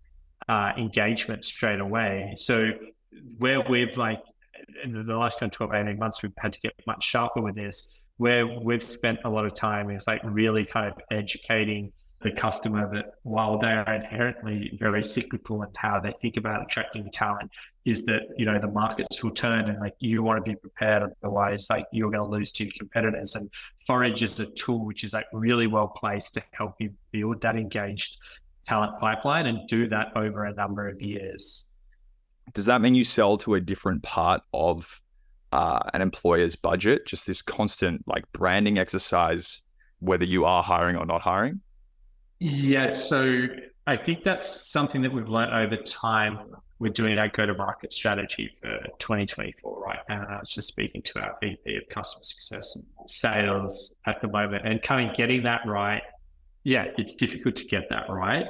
uh, engagement straight away. So where we've like in the last kind of 12, 18 months, we've had to get much sharper with this. Where we've spent a lot of time is like really kind of educating the customer that while they are inherently very cyclical in how they think about attracting talent, is that you know the markets will turn and like you want to be prepared otherwise like you're going to lose to your competitors and forage is a tool which is like really well placed to help you build that engaged talent pipeline and do that over a number of years does that mean you sell to a different part of uh, an employer's budget? Just this constant like branding exercise, whether you are hiring or not hiring? Yeah. So I think that's something that we've learned over time. We're doing our go to market strategy for 2024 right now. I was just speaking to our VP of customer success and sales at the moment and kind of getting that right. Yeah, it's difficult to get that right.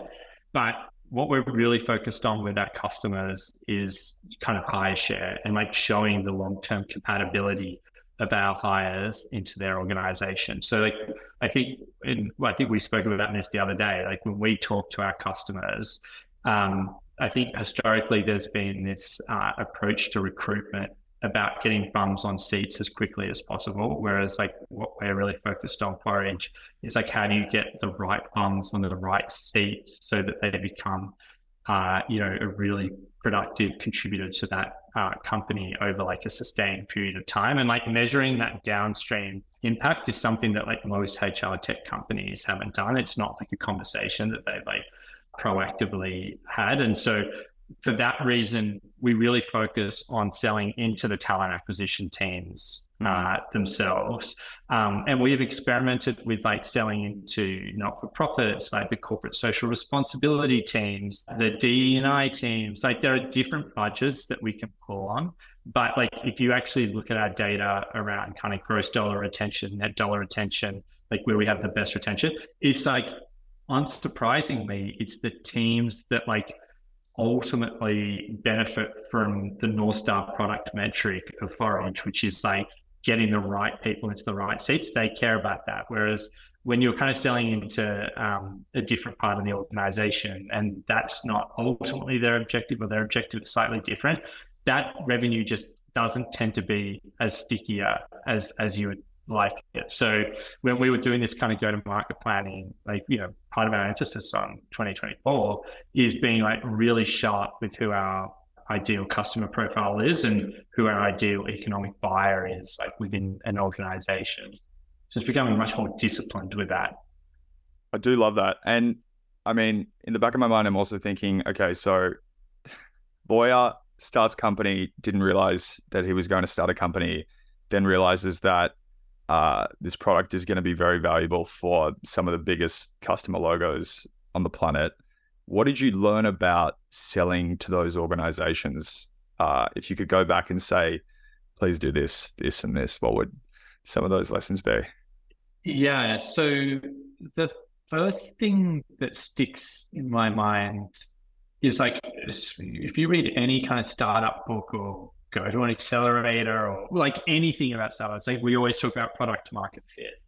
But what we're really focused on with our customers is kind of hire share and like showing the long-term compatibility of our hires into their organization. So like I think and I think we spoke about this the other day. Like when we talk to our customers, um, I think historically there's been this uh, approach to recruitment about getting bums on seats as quickly as possible. Whereas like what we're really focused on for Forage is like how do you get the right bums onto the right seats so that they become uh, you know, a really productive contributor to that uh, company over like a sustained period of time. And like measuring that downstream impact is something that like most HR tech companies haven't done. It's not like a conversation that they've like proactively had. And so for that reason, we really focus on selling into the talent acquisition teams uh, themselves. Um, and we've experimented with like selling into not for profits, like the corporate social responsibility teams, the DEI teams. Like there are different budgets that we can pull on. But like if you actually look at our data around kind of gross dollar retention, net dollar retention, like where we have the best retention, it's like unsurprisingly, it's the teams that like ultimately benefit from the North Star product metric of Forage, which is like getting the right people into the right seats. They care about that. Whereas when you're kind of selling into um, a different part of the organization and that's not ultimately their objective or their objective is slightly different, that revenue just doesn't tend to be as stickier as as you would like it. So when we were doing this kind of go to market planning, like, you know, part of our emphasis on 2024 is being like really sharp with who our ideal customer profile is and who our ideal economic buyer is like within an organization. So it's becoming much more disciplined with that. I do love that. And I mean, in the back of my mind, I'm also thinking, okay, so Boyer starts company, didn't realize that he was going to start a company, then realizes that uh, this product is going to be very valuable for some of the biggest customer logos on the planet. What did you learn about selling to those organizations? Uh, if you could go back and say, please do this, this, and this, what would some of those lessons be? Yeah. So the first thing that sticks in my mind is like if you read any kind of startup book or go to an accelerator or like anything about startups, like we always talk about product market fit,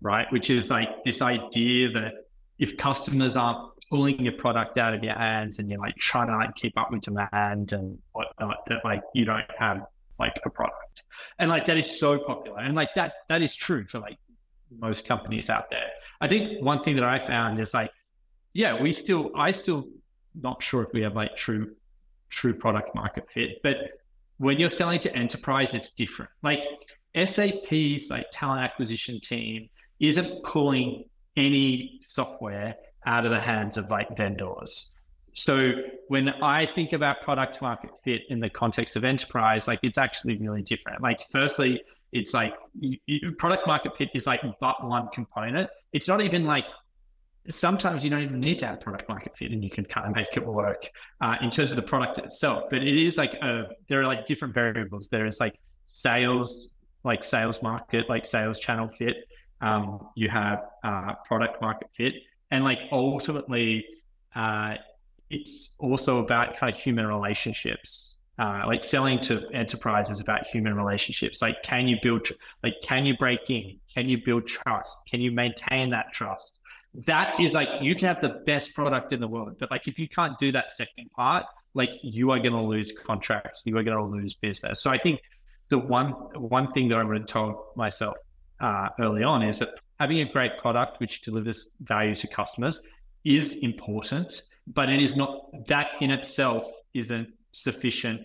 right? Which is like this idea that if customers aren't pulling your product out of your hands and you're like trying to like keep up with demand and whatnot, that like you don't have like a product. And like that is so popular. And like that that is true for like most companies out there. I think one thing that I found is like, yeah, we still I still not sure if we have like true true product market fit. But when you're selling to enterprise, it's different. Like SAP's like talent acquisition team isn't pulling any software out of the hands of like vendors. So when I think about product market fit in the context of enterprise, like it's actually really different. Like firstly, it's like you, you, product market fit is like but one component. It's not even like sometimes you don't even need to have product market fit and you can kind of make it work uh, in terms of the product itself. But it is like a, there are like different variables. There is like sales, like sales market, like sales channel fit. Um, you have uh, product market fit, and like ultimately, uh, it's also about kind of human relationships. Uh, like selling to enterprises about human relationships. Like, can you build, like, can you break in? Can you build trust? Can you maintain that trust? That is like, you can have the best product in the world, but like, if you can't do that second part, like, you are going to lose contracts. You are going to lose business. So I think the one one thing that I would have told myself uh, early on is that having a great product which delivers value to customers is important, but it is not that in itself isn't sufficient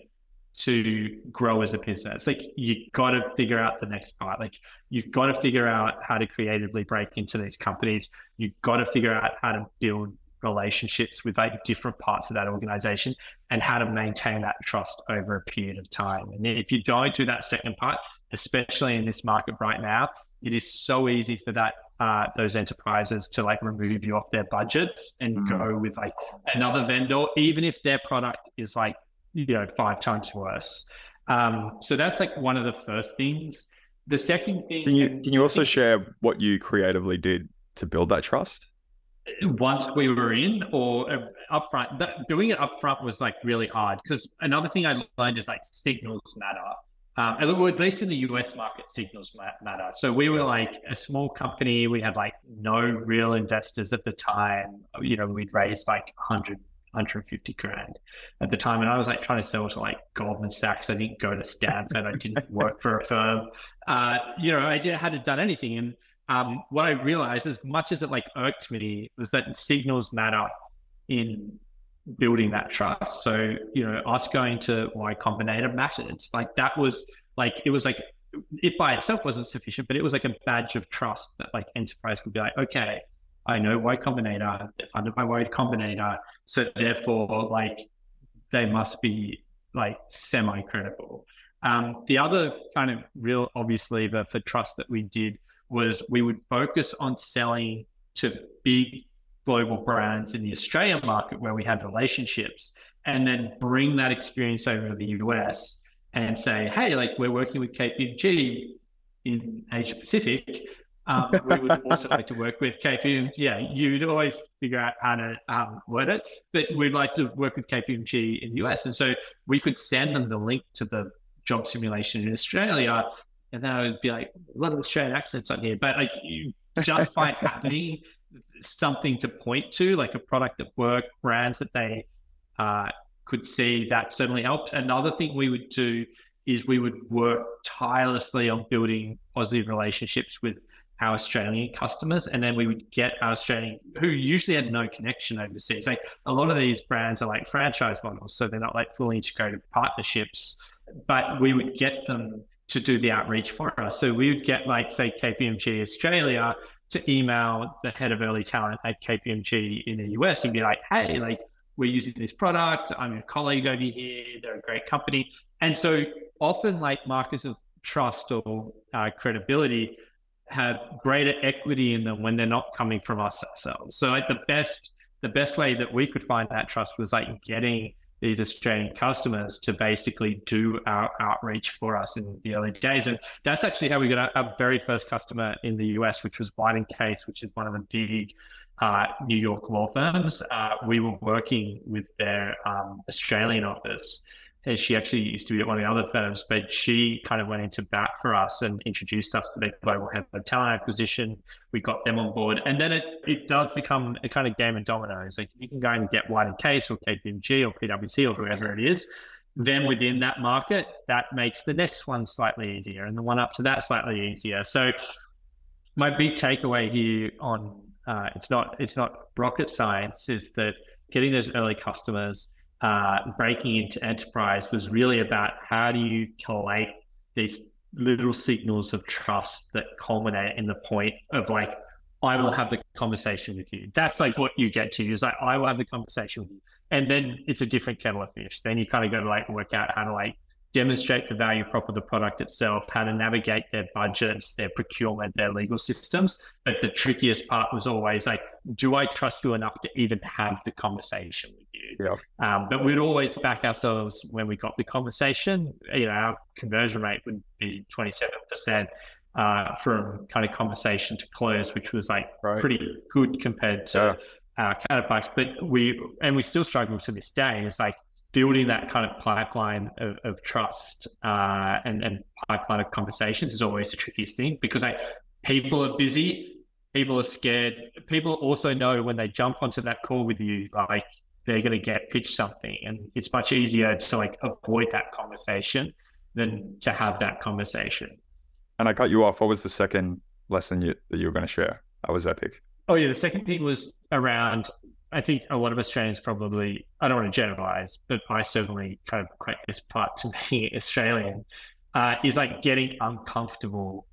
to grow as a business. Like you got to figure out the next part. Like you've got to figure out how to creatively break into these companies. You've got to figure out how to build relationships with like different parts of that organization and how to maintain that trust over a period of time. And if you don't do that second part, especially in this market right now, it is so easy for that uh, those enterprises to like remove you off their budgets and mm-hmm. go with like another vendor, even if their product is like you know five times worse. Um, so that's like one of the first things. The second thing, can you can you also share what you creatively did to build that trust? Once we were in, or uh, upfront, that, doing it upfront was like really hard because another thing I learned is like signals matter. Um, at least in the US market, signals matter. So we were like a small company. We had like no real investors at the time. You know, we'd raised like 100, 150 grand at the time. And I was like trying to sell to like Goldman Sachs. I didn't go to Stanford. I didn't work for a firm. Uh, you know, I did, hadn't done anything. And um, what I realized, as much as it like irked me, was that signals matter in building that trust. So, you know, us going to Y Combinator mattered. Like that was like, it was like, it by itself wasn't sufficient, but it was like a badge of trust that like enterprise could be like, okay, I know Y Combinator, they're funded by Y Combinator. So therefore, like they must be like semi credible. Um, the other kind of real obvious lever for trust that we did was we would focus on selling to big global brands in the Australian market where we have relationships and then bring that experience over to the US and say, hey, like we're working with KPMG in Asia Pacific. Um, we would also like to work with KPMG. Yeah, you'd always figure out how to um, word it, but we'd like to work with KPMG in the US. And so we could send them the link to the job simulation in Australia. And then I would be like, a lot of Australian accents on here, but like you just by having something to point to, like a product that worked, brands that they uh, could see that certainly helped. Another thing we would do is we would work tirelessly on building positive relationships with our Australian customers, and then we would get our Australian who usually had no connection overseas. Like a lot of these brands are like franchise models, so they're not like fully integrated partnerships, but we would get them to do the outreach for us. So we would get like say KPMG Australia to email the head of early talent at KPMG in the US and be like, hey, like we're using this product. I'm a colleague over here. They're a great company. And so often like markers of trust or uh, credibility have greater equity in them when they're not coming from us ourselves. So like the best, the best way that we could find that trust was like getting these Australian customers to basically do our outreach for us in the early days. And that's actually how we got our, our very first customer in the US, which was White and Case, which is one of the big uh, New York law firms. Uh, we were working with their um, Australian office. And she actually used to be at one of the other firms, but she kind of went into bat for us and introduced us to the global head of talent acquisition. We got them on board. And then it, it does become a kind of game of dominoes. Like you can go and get White and Case or KPMG or PwC or whoever it is. Then within that market, that makes the next one slightly easier and the one up to that slightly easier. So my big takeaway here on uh, it's not it's not rocket science is that getting those early customers uh, breaking into enterprise was really about how do you collate these little signals of trust that culminate in the point of like I will have the conversation with you. That's like what you get to. Is like I will have the conversation with you, and then it's a different kettle of fish. Then you kind of got to like work out how to like demonstrate the value prop of the product itself, how to navigate their budgets, their procurement, their legal systems. But the trickiest part was always like, do I trust you enough to even have the conversation with you? Yeah. Um, but we'd always back ourselves when we got the conversation. You know, our conversion rate would be 27%. Uh, from kind of conversation to close, which was like right. pretty good compared to yeah. our counterparts. But we and we still struggle to this day. It's like building that kind of pipeline of, of trust uh, and, and pipeline of conversations is always the trickiest thing because like people are busy, people are scared. People also know when they jump onto that call with you, like they're going to get pitched something, and it's much easier to like avoid that conversation than to have that conversation. And I cut you off. What was the second lesson you, that you were going to share? That was epic. Oh yeah, the second thing was around I think a lot of Australians probably, I don't want to generalize, but I certainly kind of equate this part to being Australian, uh, is like getting uncomfortable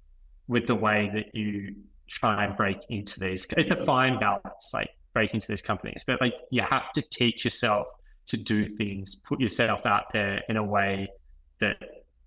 with the way that you try and break into these. It's a fine balance, like break into these companies, but like you have to teach yourself to do things, put yourself out there in a way that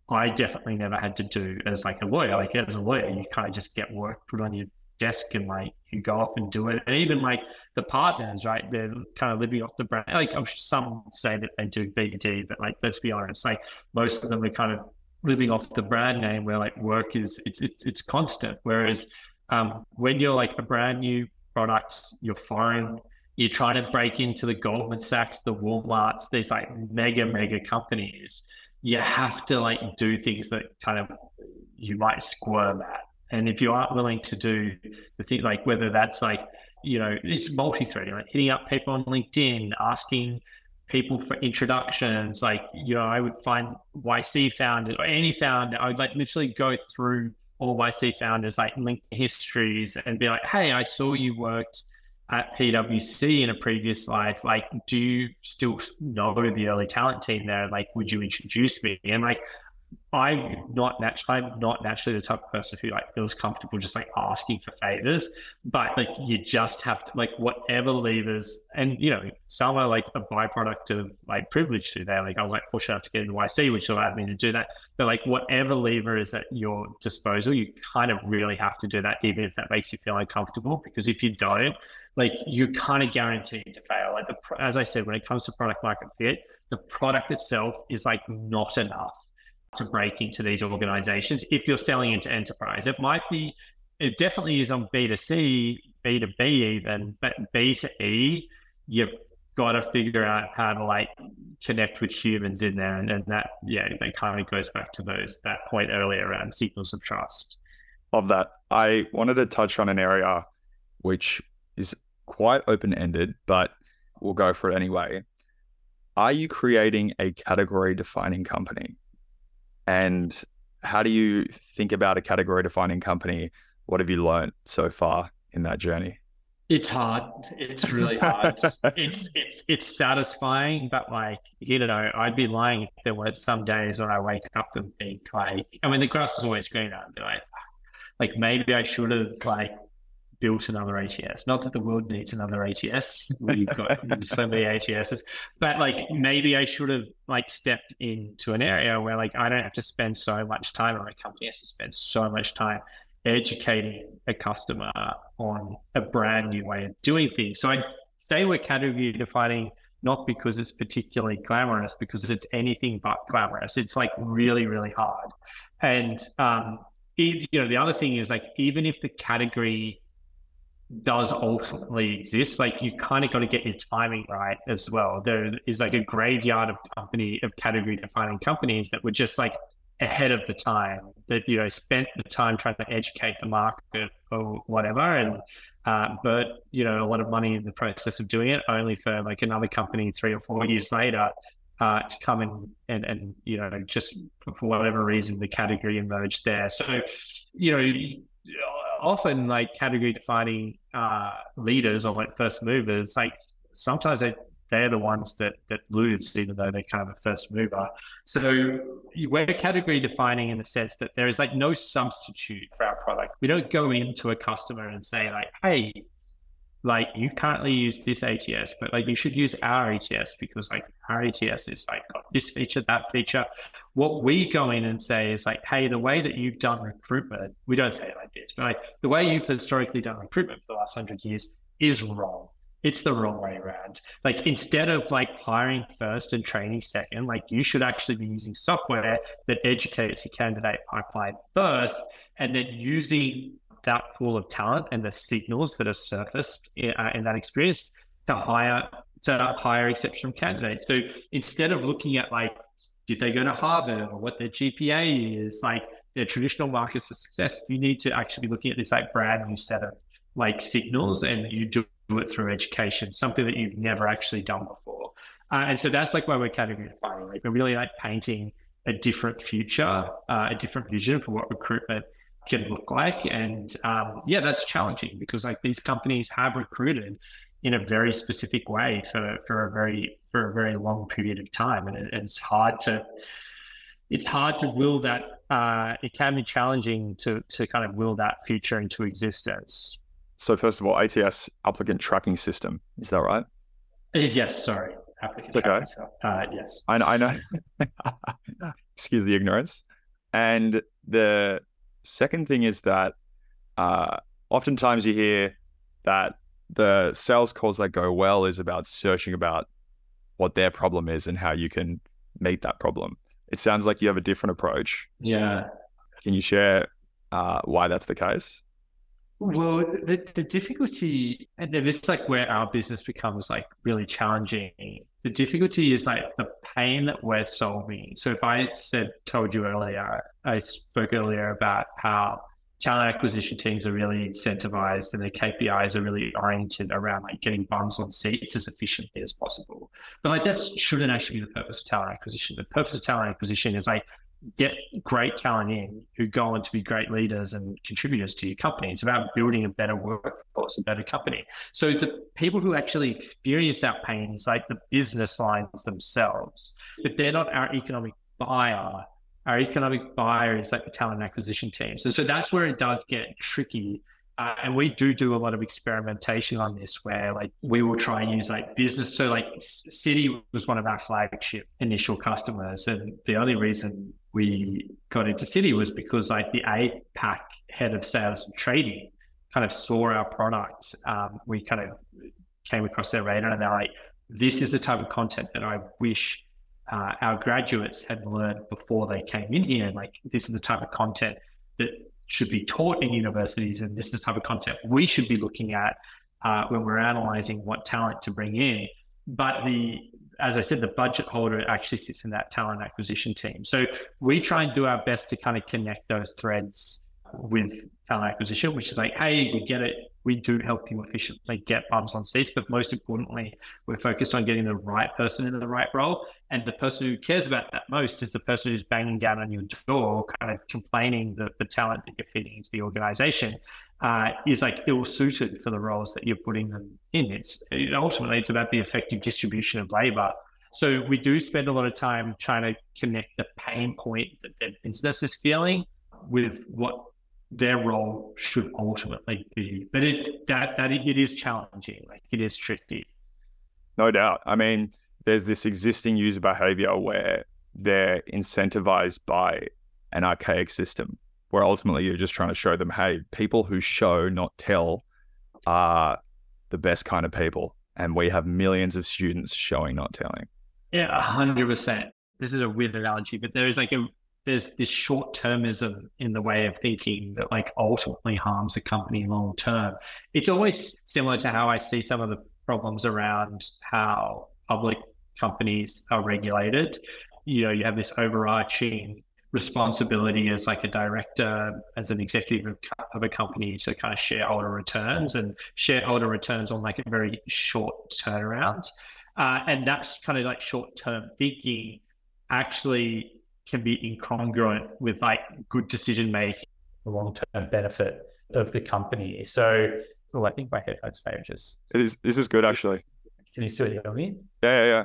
I definitely never had to do as like a lawyer. Like as a lawyer, you kind of just get work put on your desk and like you go off and do it. And even like the partners, right? They're kind of living off the brand. Like I'm sure some say that they do BD, but like let's be honest, like most of them are kind of living off the brand name where like work is it's it's it's constant. Whereas um, when you're like a brand new product, you're foreign, you're trying to break into the Goldman Sachs, the Walmarts, these like mega, mega companies, you have to like do things that kind of you might squirm at. And if you aren't willing to do the thing, like whether that's like you know, it's multi-threading, like hitting up people on LinkedIn, asking people for introductions. Like, you know, I would find YC founders or any founder, I would like literally go through all YC founders, like LinkedIn histories and be like, hey, I saw you worked at PwC in a previous life. Like, do you still know the early talent team there? Like, would you introduce me? And like, I'm not naturally, I'm not naturally the type of person who like feels comfortable just like asking for favors, but like you just have to like whatever levers, and you know some are like a byproduct of like privilege to there. Like I was like fortunate enough to get into YC, which allowed me to do that. But like whatever lever is at your disposal, you kind of really have to do that, even if that makes you feel uncomfortable. Because if you don't, like you're kind of guaranteed to fail. Like the, as I said, when it comes to product market fit, the product itself is like not enough to break into these organizations if you're selling into enterprise. It might be, it definitely is on B2C, B2B even, but B2E, you've got to figure out how to like connect with humans in there. And, and that, yeah, that kind of goes back to those, that point earlier around signals of trust. Love that. I wanted to touch on an area which is quite open ended, but we'll go for it anyway. Are you creating a category defining company? And how do you think about a category defining company? What have you learned so far in that journey? It's hard. It's really hard. it's it's it's satisfying, but like you know, I'd be lying if there weren't some days when I wake up and think like, I mean, the grass is always greener. Be like, like maybe I should have like built another ATS. Not that the world needs another ATS. We've got so many ATSs, but like maybe I should have like stepped into an area where like I don't have to spend so much time, or my company has to spend so much time educating a customer on a brand new way of doing things. So I say we're category defining not because it's particularly glamorous, because it's anything but glamorous. It's like really, really hard. And um, you know, the other thing is like even if the category does ultimately exist. Like you kind of got to get your timing right as well. There is like a graveyard of company of category defining companies that were just like ahead of the time that you know spent the time trying to educate the market or whatever and uh, but you know a lot of money in the process of doing it only for like another company three or four years later uh, to come in and and you know just for whatever reason the category emerged there so you know often like category defining uh, leaders or like first movers like sometimes they they're the ones that that lose, even though they're kind of a first mover. So we're category defining in the sense that there is like no substitute for our product. We don't go into a customer and say like, hey, like you currently use this ATS, but like you should use our ATS because like our ATS is like got this feature, that feature. What we go in and say is like, hey, the way that you've done recruitment, we don't say it like this, but like the way you've historically done recruitment for the last hundred years is wrong it's the wrong way around. Like instead of like hiring first and training second, like you should actually be using software that educates your candidate pipeline first, and then using that pool of talent and the signals that are surfaced in, uh, in that experience to hire to hire exceptional candidates. So instead of looking at like did they go to Harvard or what their GPA is, like their traditional markers for success, you need to actually be looking at this like brand new set of like signals and you do it through education, something that you've never actually done before. Uh, and so that's like why we're category defining. Like we're really like painting a different future, uh, a different vision for what recruitment can look like. And um, yeah, that's challenging because like these companies have recruited in a very specific way for for a very for a very long period of time, and, it, and it's hard to it's hard to will that. Uh, it can be challenging to to kind of will that future into existence. So first of all, ATS applicant tracking system is that right? Uh, yes, sorry. Applicant it's okay. Uh, yes, I know. I know. Excuse the ignorance. And the second thing is that uh, oftentimes you hear that the sales calls that go well is about searching about what their problem is and how you can meet that problem. It sounds like you have a different approach. Yeah. Can you share uh, why that's the case? Well, the, the difficulty, and this is like where our business becomes like really challenging. The difficulty is like the pain that we're solving. So if I said, told you earlier, I spoke earlier about how talent acquisition teams are really incentivized and their KPIs are really oriented around like getting bums on seats as efficiently as possible. But like that shouldn't actually be the purpose of talent acquisition. The purpose of talent acquisition is like get great talent in who go on to be great leaders and contributors to your company. It's about building a better workforce, a better company. So the people who actually experience that pain is like the business lines themselves. but they're not our economic buyer, our economic buyer is like the talent acquisition team. So, so that's where it does get tricky uh, and we do do a lot of experimentation on this where like we will try and use like business so like Citi was one of our flagship initial customers and the only reason we got into Citi was because like the apac head of sales and trading kind of saw our product um, we kind of came across their radar and they're like this is the type of content that i wish uh, our graduates had learned before they came in here like this is the type of content that should be taught in universities, and this is the type of content we should be looking at uh, when we're analyzing what talent to bring in. But the, as I said, the budget holder actually sits in that talent acquisition team. So we try and do our best to kind of connect those threads with talent acquisition, which is like, hey, we get it we do help you efficiently get bums on seats. But most importantly, we're focused on getting the right person into the right role. And the person who cares about that most is the person who's banging down on your door, kind of complaining that the talent that you're feeding into the organization uh, is like ill suited for the roles that you're putting them in. It's it, ultimately it's about the effective distribution of labor. So we do spend a lot of time trying to connect the pain point that their business is feeling with what their role should ultimately be. But it that that it is challenging, like it is tricky. No doubt. I mean, there's this existing user behavior where they're incentivized by an archaic system where ultimately you're just trying to show them, hey, people who show, not tell, are the best kind of people. And we have millions of students showing, not telling. Yeah, hundred percent. This is a weird analogy, but there is like a there's this short termism in the way of thinking that like ultimately harms a company long term. It's always similar to how I see some of the problems around how public companies are regulated. You know, you have this overarching responsibility as like a director, as an executive of, of a company to kind of shareholder returns and shareholder returns on like a very short turnaround. Uh, and that's kind of like short term thinking actually can be incongruent with like good decision making, the long term benefit of the company. So, oh, I think my headphones may have just. It is, this is good actually. Can you still hear me? Yeah, yeah, yeah.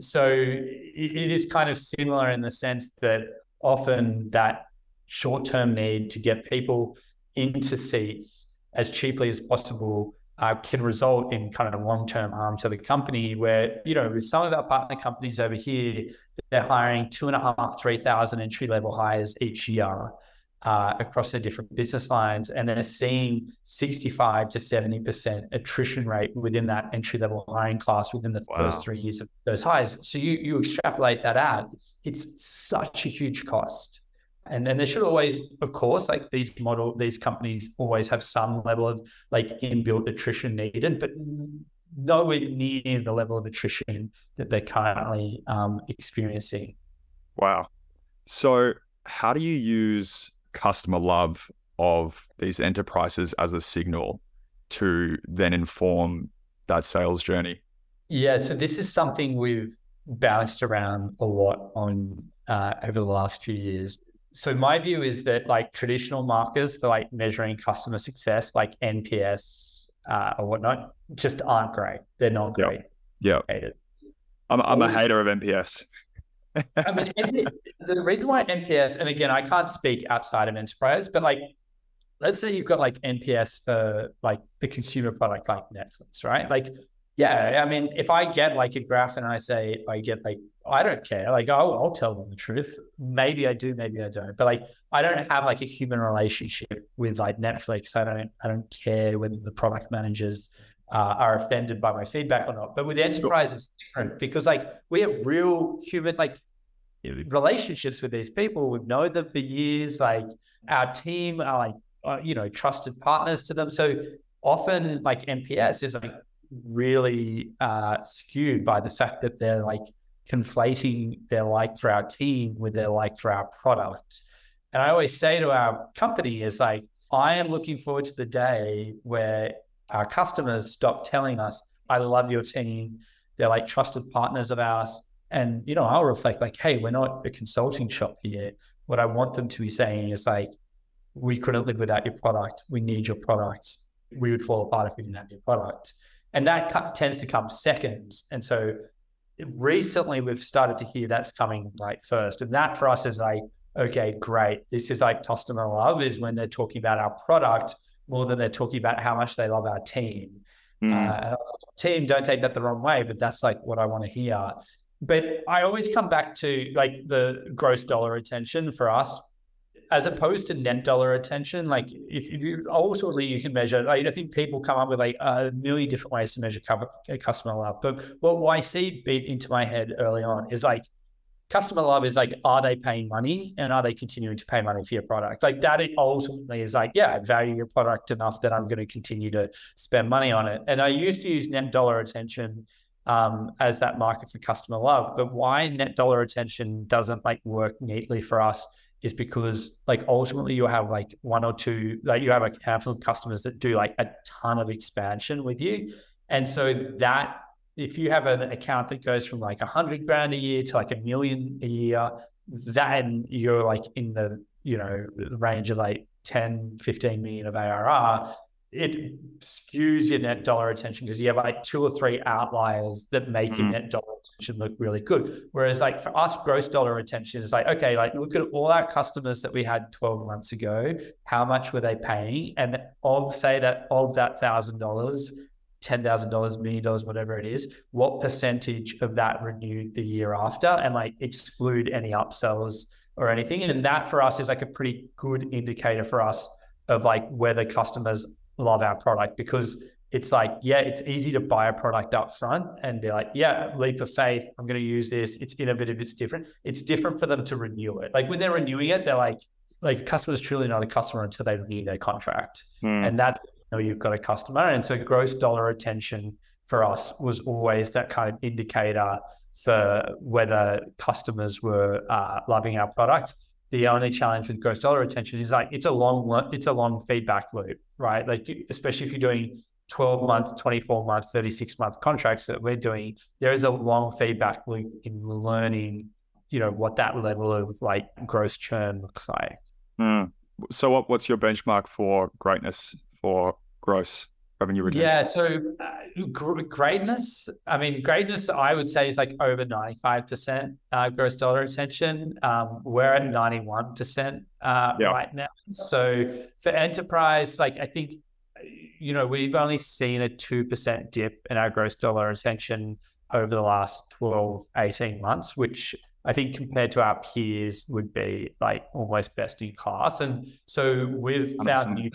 So it is kind of similar in the sense that often that short term need to get people into seats as cheaply as possible uh, can result in kind of a long term harm to the company. Where, you know, with some of our partner companies over here, they're hiring two and a half, 3,000 entry level hires each year. Uh, across the different business lines, and they're seeing 65 to 70% attrition rate within that entry level hiring class within the wow. first three years of those hires. So you you extrapolate that out, it's, it's such a huge cost. And then there should always, of course, like these model, these companies always have some level of like inbuilt attrition needed, but nowhere near the level of attrition that they're currently um, experiencing. Wow. So, how do you use customer love of these enterprises as a signal to then inform that sales journey? Yeah. So, this is something we've bounced around a lot on uh, over the last few years so my view is that like traditional markers for like measuring customer success, like NPS uh, or whatnot, just aren't great. They're not great. Yeah. I'm, I'm a hater of NPS. I mean, the reason why NPS, and again, I can't speak outside of enterprise, but like, let's say you've got like NPS for like the consumer product like Netflix, right? Like, yeah, I mean, if I get like a graph and I say I get like I don't care. Like I'll, I'll tell them the truth. Maybe I do, maybe I don't. But like I don't have like a human relationship with like Netflix. I don't I don't care whether the product managers uh, are offended by my feedback or not. But with enterprise, it's different because like we have real human like relationships with these people. We've known them for years. Like our team are like uh, you know trusted partners to them. So often like NPS is like really uh, skewed by the fact that they're like conflating their like for our team with their like for our product. And I always say to our company is like, I am looking forward to the day where our customers stop telling us, I love your team. They're like trusted partners of ours. And, you know, I'll reflect like, hey, we're not a consulting shop here. What I want them to be saying is like, we couldn't live without your product. We need your products. We would fall apart if we didn't have your product. And that tends to come second. And so recently we've started to hear that's coming like first. And that for us is like, okay, great. This is like customer love is when they're talking about our product more than they're talking about how much they love our team. Mm. Uh, team, don't take that the wrong way, but that's like what I want to hear. But I always come back to like the gross dollar retention for us as opposed to net dollar retention, like if, you ultimately you can measure, I think people come up with like a million different ways to measure uh, customer love. But what see beat into my head early on is like customer love is like, are they paying money and are they continuing to pay money for your product? Like that ultimately is like, yeah, I value your product enough that I'm going to continue to spend money on it. And I used to use net dollar retention um, as that market for customer love. But why net dollar retention doesn't like work neatly for us is because like ultimately you have like one or two like you have a handful of customers that do like a ton of expansion with you and so that if you have an account that goes from like a hundred grand a year to like a million a year then you're like in the you know the range of like 10 15 million of arr it skews your net dollar retention because you have like two or three outliers that make mm-hmm. your net dollar retention look really good. Whereas like for us, gross dollar retention is like, okay, like look at all our customers that we had 12 months ago, how much were they paying? And of say that of that thousand dollars, ten thousand dollars, million dollars, whatever it is, what percentage of that renewed the year after, and like exclude any upsells or anything. And that for us is like a pretty good indicator for us of like whether customers love our product because it's like, yeah, it's easy to buy a product up front and be like, yeah, leap of faith. I'm going to use this. It's innovative. It's different. It's different for them to renew it. Like when they're renewing it, they're like, like customer is truly not a customer until they renew their contract. Hmm. And that, you know, you've got a customer. And so gross dollar retention for us was always that kind of indicator for whether customers were uh, loving our product. The only challenge with gross dollar retention is like it's a long it's a long feedback loop, right? Like especially if you're doing 12 month, 24 month, 36 month contracts that we're doing, there is a long feedback loop in learning, you know, what that level of like gross churn looks like. Hmm. So what, what's your benchmark for greatness for gross revenue retention? Yeah. So uh, gr- greatness, I mean, greatness, I would say is like over 95% uh, gross dollar retention. Um, we're at 91% uh, right now. So for enterprise, like I think, you know, we've only seen a 2% dip in our gross dollar retention over the last 12, 18 months, which I think compared to our peers would be like almost best in class. And so we've found new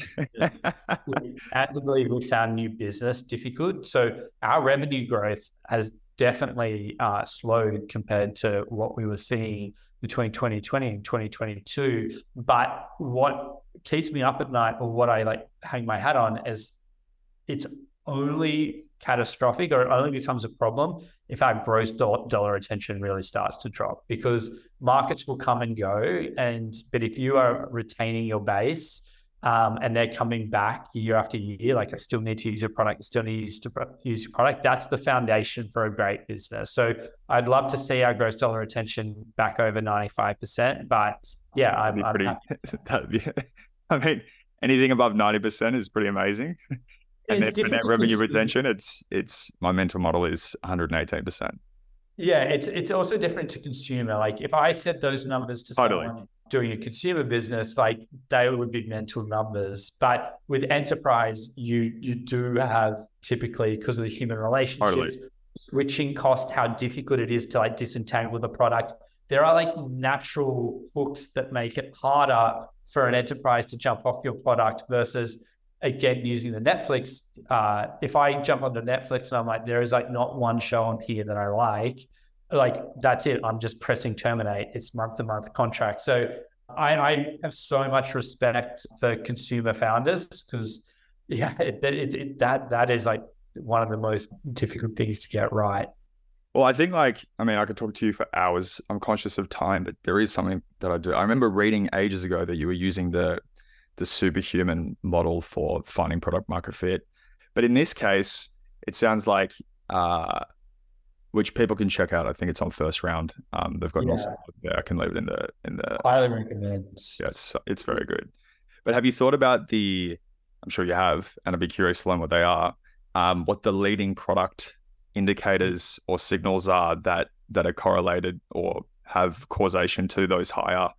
actively we found new business difficult. So our revenue growth has definitely uh, slowed compared to what we were seeing between 2020 and 2022. But what keeps me up at night, or what I like hang my hat on, is it's only catastrophic or it only becomes a problem if our gross do- dollar retention really starts to drop because markets will come and go and but if you are retaining your base um, and they're coming back year after year like i still need to use your product I still need to use, to use your product that's the foundation for a great business so i'd love to see our gross dollar retention back over 95% but yeah i'm, That'd I'm pretty. happy. that'd be, I mean, anything above ninety percent is pretty amazing. And then for net revenue retention, it's it's my mental model is one hundred and eighteen percent. Yeah, it's it's also different to consumer. Like if I said those numbers to Totally. someone doing a consumer business, like they would be mental numbers. But with enterprise, you you do have typically because of the human relationships, switching cost, how difficult it is to like disentangle the product. There are like natural hooks that make it harder for an enterprise to jump off your product versus again using the Netflix. Uh, if I jump onto Netflix and I'm like, there is like not one show on here that I like, like that's it. I'm just pressing terminate. It's month to month contract. So I, I have so much respect for consumer founders because yeah, it, it, it, that that is like one of the most difficult things to get right. Well, I think like I mean, I could talk to you for hours. I'm conscious of time, but there is something that I do. I remember reading ages ago that you were using the the superhuman model for finding product market fit, but in this case, it sounds like uh, which people can check out. I think it's on first round. Um, they've got an awesome yeah. I can leave it in the in the Highly recommend. yeah, it's it's very good. But have you thought about the? I'm sure you have, and I'd be curious to learn what they are. Um, what the leading product indicators or signals are that that are correlated or have causation to those higher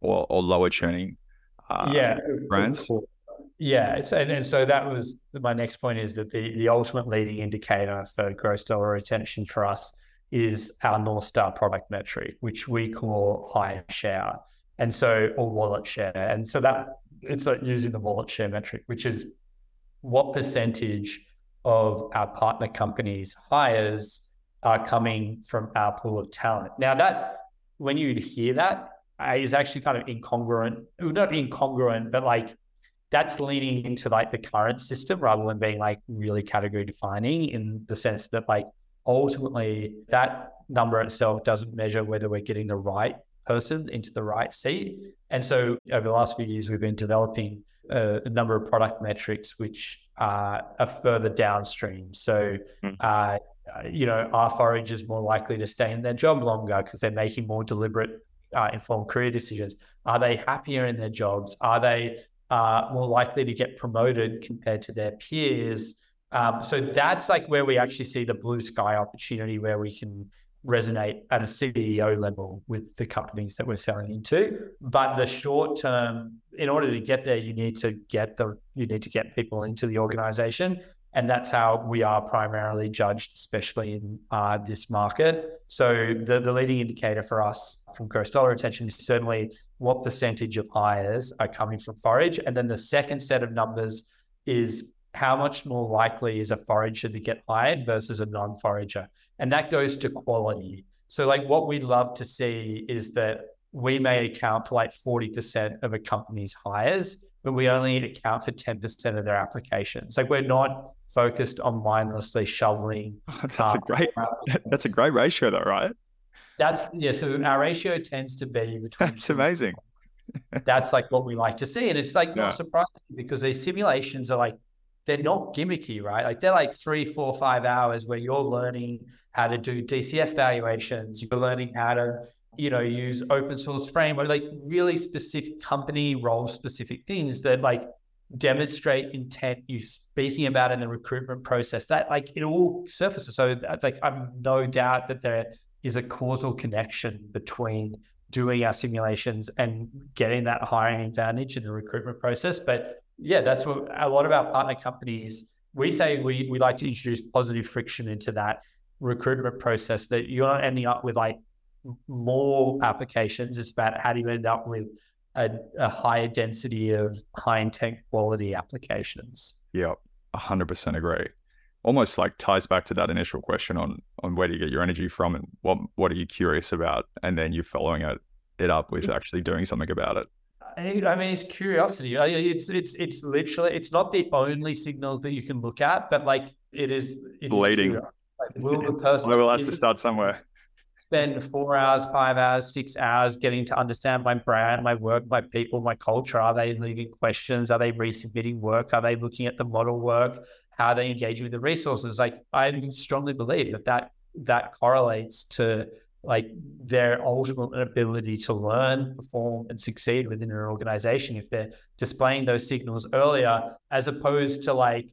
or, or lower churning uh, yeah, brands. Yeah, it's, and, and so that was my next point is that the, the ultimate leading indicator for gross dollar retention for us is our North Star product metric, which we call hire share. And so, or wallet share. And so that it's like using the wallet share metric, which is what percentage of our partner companies' hires are coming from our pool of talent. Now, that when you hear that, is actually kind of incongruent, not incongruent, but like that's leaning into like the current system rather than being like really category defining in the sense that like ultimately that number itself doesn't measure whether we're getting the right person into the right seat. And so over the last few years, we've been developing a, a number of product metrics which uh, are further downstream. So, uh, you know, our forage is more likely to stay in their job longer because they're making more deliberate, uh, informed career decisions. Are they happier in their jobs? Are they uh, more likely to get promoted compared to their peers? Um, so that's like where we actually see the blue sky opportunity where we can resonate at a CEO level with the companies that we're selling into. But the short term, in order to get there, you need to get the you need to get people into the organization. And that's how we are primarily judged, especially in uh, this market. So the, the leading indicator for us from gross dollar retention is certainly what percentage of hires are coming from forage. And then the second set of numbers is how much more likely is a forager to get hired versus a non-forager? And that goes to quality. So like what we love to see is that we may account for like 40% of a company's hires, but we only account for 10% of their applications. Like we're not focused on mindlessly shoveling. that's a great that's a great ratio though, right? That's yeah. So our ratio tends to be between That's amazing. that's like what we like to see. And it's like not surprising because these simulations are like they're not gimmicky, right? Like they're like three, four, five hours where you're learning how to do DCF valuations, you're learning how to, you know, use open source framework, like really specific company role specific things that like demonstrate intent you speaking about in the recruitment process. That like it all surfaces. So like I'm no doubt that there is a causal connection between doing our simulations and getting that hiring advantage in the recruitment process. But yeah, that's what a lot of our partner companies we say we we like to introduce positive friction into that recruitment process that you're not ending up with like more applications. It's about how do you end up with a, a higher density of high intent quality applications. Hundred percent agree. Almost like ties back to that initial question on on where do you get your energy from and what what are you curious about, and then you're following it it up with actually doing something about it. I mean, it's curiosity. It's it's it's literally it's not the only signals that you can look at, but like it is it bleeding. Is like, will the person? well, has to start somewhere. Spend four hours, five hours, six hours getting to understand my brand, my work, my people, my culture. Are they leaving questions? Are they resubmitting work? Are they looking at the model work? How they engage with the resources? Like I strongly believe that that that correlates to like their ultimate ability to learn, perform, and succeed within an organization if they're displaying those signals earlier, as opposed to like,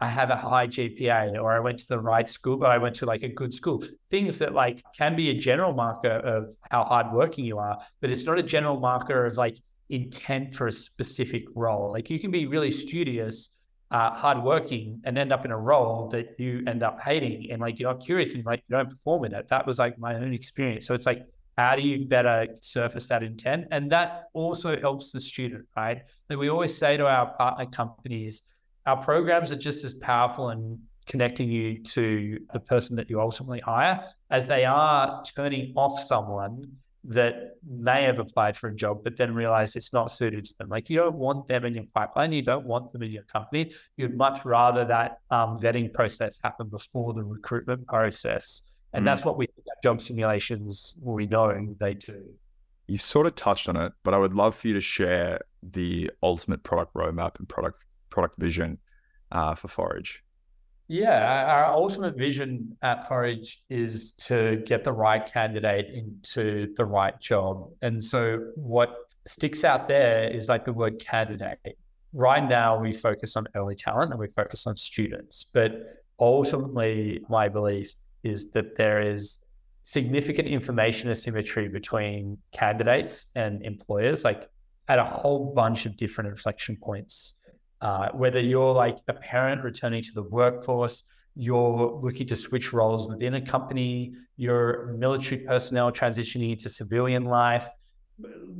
I have a high GPA or I went to the right school, but I went to like a good school. Things that like can be a general marker of how hardworking you are, but it's not a general marker of like intent for a specific role. Like you can be really studious uh, hardworking and end up in a role that you end up hating and like you're not curious and like you don't perform in it. That was like my own experience. So it's like, how do you better surface that intent? And that also helps the student, right? That we always say to our partner companies, our programs are just as powerful in connecting you to the person that you ultimately hire as they are turning off someone that may have applied for a job, but then realized it's not suited to them. Like you don't want them in your pipeline, you don't want them in your company. You'd much rather that um, vetting process happen before the recruitment process. And mm. that's what we job simulations we know they do. You've sort of touched on it, but I would love for you to share the ultimate product roadmap and product product vision uh, for Forage. Yeah, our ultimate vision at Forage is to get the right candidate into the right job. And so what sticks out there is like the word candidate. Right now, we focus on early talent and we focus on students. But ultimately, my belief is that there is significant information asymmetry between candidates and employers, like at a whole bunch of different inflection points uh, whether you're like a parent returning to the workforce, you're looking to switch roles within a company, you're military personnel transitioning into civilian life,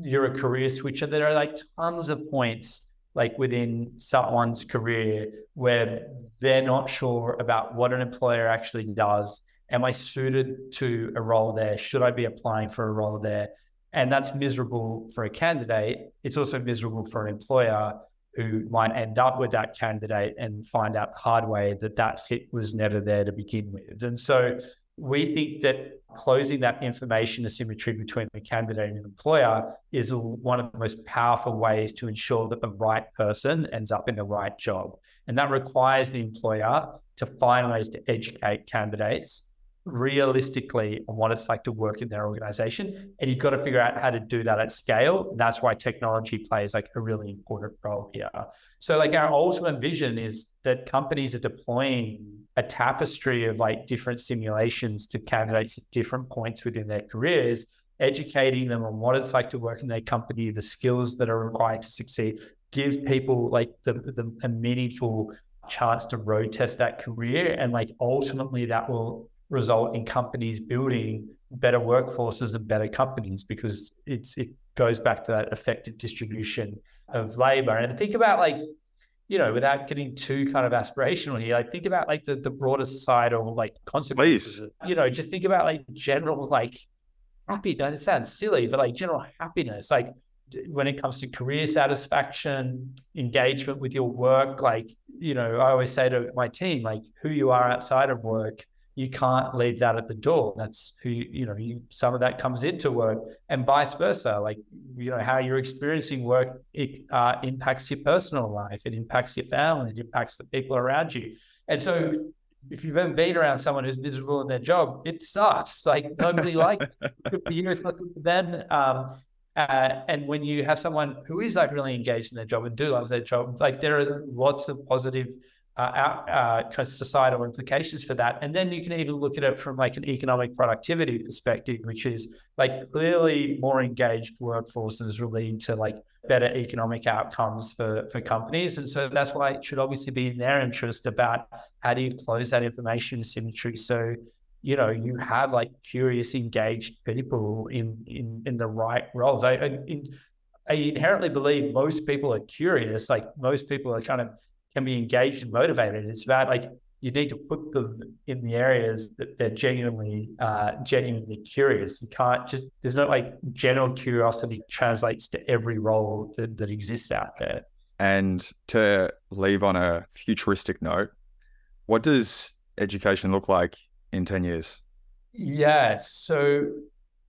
you're a career switcher. There are like tons of points like within someone's career where they're not sure about what an employer actually does. Am I suited to a role there? Should I be applying for a role there? And that's miserable for a candidate. It's also miserable for an employer who might end up with that candidate and find out the hard way that that fit was never there to begin with. And so we think that closing that information asymmetry between the candidate and employer is one of the most powerful ways to ensure that the right person ends up in the right job. And that requires the employer to ways to educate candidates realistically on what it's like to work in their organization. And you've got to figure out how to do that at scale. That's why technology plays like a really important role here. So like our ultimate vision is that companies are deploying a tapestry of like different simulations to candidates at different points within their careers, educating them on what it's like to work in their company, the skills that are required to succeed, give people like the, the a meaningful chance to road test that career. And like ultimately that will result in companies building better workforces and better companies because it's it goes back to that effective distribution of labor. And think about like you know, without getting too kind of aspirational here, like think about like the, the broader societal like consequences. Please. You know, just think about like general like happiness. It sounds silly, but like general happiness, like when it comes to career satisfaction, engagement with your work, like, you know, I always say to my team, like who you are outside of work, you can't leave that at the door. That's who you, you know, you, some of that comes into work and vice versa. Like, you know, how you're experiencing work, it uh, impacts your personal life, it impacts your family, it impacts the people around you. And so if you've ever been around someone who's miserable in their job, it sucks. Like nobody likes it. for you. Then, um, uh, and when you have someone who is like really engaged in their job and do love their job, like there are lots of positive uh, uh, societal implications for that. And then you can even look at it from like an economic productivity perspective, which is like clearly more engaged workforces will lead to like better economic outcomes for, for companies. And so that's why it should obviously be in their interest about how do you close that information asymmetry so you know you have like curious engaged people in in in the right roles i I, in, I inherently believe most people are curious like most people are kind of can be engaged and motivated it's about like you need to put them in the areas that they're genuinely uh, genuinely curious you can't just there's no like general curiosity translates to every role that, that exists out there and to leave on a futuristic note what does education look like in 10 years? Yeah. So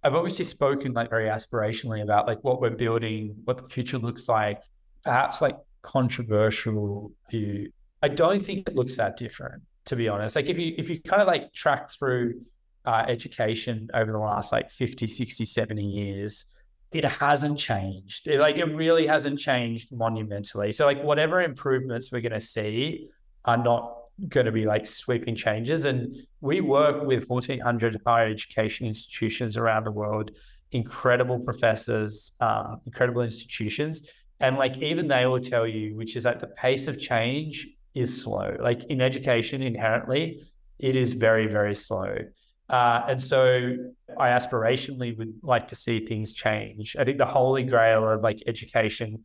I've obviously spoken like very aspirationally about like what we're building, what the future looks like, perhaps like controversial view. I don't think it looks that different, to be honest. Like if you if you kind of like track through uh, education over the last like 50, 60, 70 years, it hasn't changed. It, like it really hasn't changed monumentally. So like whatever improvements we're going to see are not going to be like sweeping changes. And we work with 1,400 higher education institutions around the world, incredible professors, um, incredible institutions. And like even they will tell you, which is that the pace of change is slow. Like in education inherently, it is very, very slow. Uh, and so I aspirationally would like to see things change. I think the holy grail of like education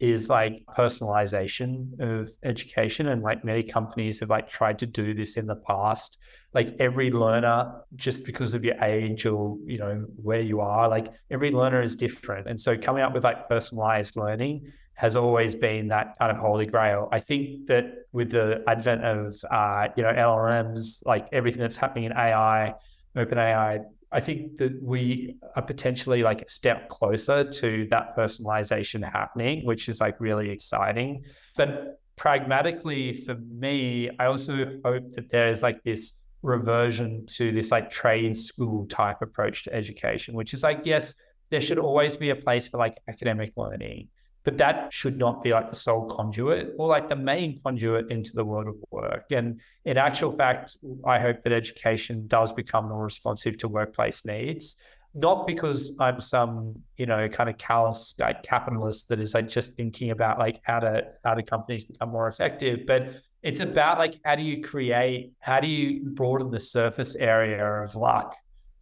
is like personalization of education and like many companies have like tried to do this in the past like every learner just because of your age or you know where you are like every learner is different and so coming up with like personalized learning has always been that kind of holy grail i think that with the advent of uh, you know llms like everything that's happening in ai open ai I think that we are potentially like a step closer to that personalization happening, which is like really exciting. But pragmatically, for me, I also hope that there's like this reversion to this like trade school type approach to education, which is like, yes, there should always be a place for like academic learning but that should not be like the sole conduit or like the main conduit into the world of work. And in actual fact, I hope that education does become more responsive to workplace needs, not because I'm some, you know, kind of callous like capitalist that is like just thinking about like how to how do companies become more effective, but it's about like how do you create, how do you broaden the surface area of luck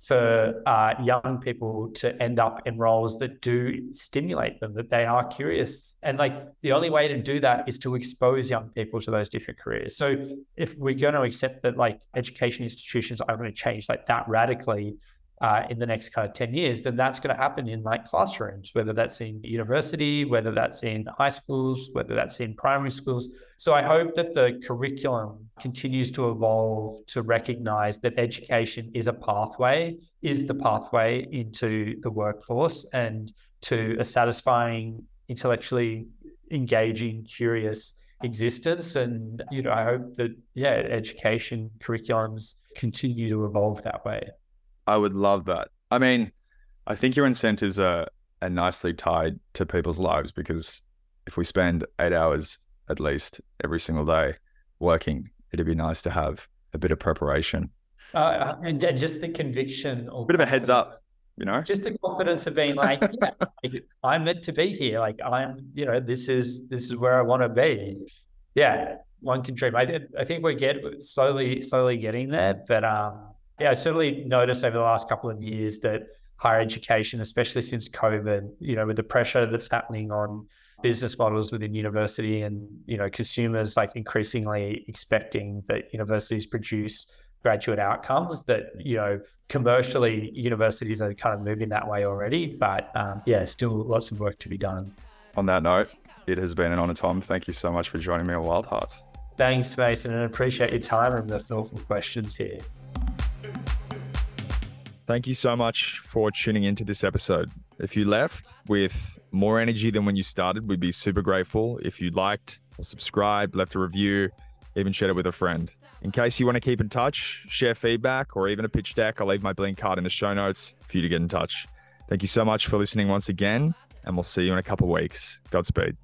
for uh, young people to end up in roles that do stimulate them, that they are curious. And like the only way to do that is to expose young people to those different careers. So if we're going to accept that like education institutions are going to change like that radically, uh, in the next kind of 10 years, then that's going to happen in like classrooms, whether that's in university, whether that's in high schools, whether that's in primary schools. So I hope that the curriculum continues to evolve to recognize that education is a pathway, is the pathway into the workforce and to a satisfying, intellectually engaging, curious existence. And, you know, I hope that, yeah, education curriculums continue to evolve that way. I would love that. I mean, I think your incentives are, are nicely tied to people's lives because if we spend eight hours at least every single day working, it'd be nice to have a bit of preparation. Uh, and just the conviction, a bit of a heads up, you know, just the confidence of being like, yeah, I'm meant to be here. Like I'm, you know, this is this is where I want to be. Yeah, one can dream. I, I think we're get slowly slowly getting there, but um, yeah, I certainly noticed over the last couple of years that higher education, especially since COVID, you know, with the pressure that's happening on business models within university and you know consumers like increasingly expecting that universities produce graduate outcomes that you know commercially universities are kind of moving that way already but um, yeah still lots of work to be done. On that note it has been an honor tom. Thank you so much for joining me on wild hearts. Thanks mason and I appreciate your time and the thoughtful questions here Thank you so much for tuning into this episode. If you left with more energy than when you started, we'd be super grateful if you liked or subscribed, left a review, even shared it with a friend. In case you want to keep in touch, share feedback, or even a pitch deck, I'll leave my Blinq card in the show notes for you to get in touch. Thank you so much for listening once again, and we'll see you in a couple weeks. Godspeed.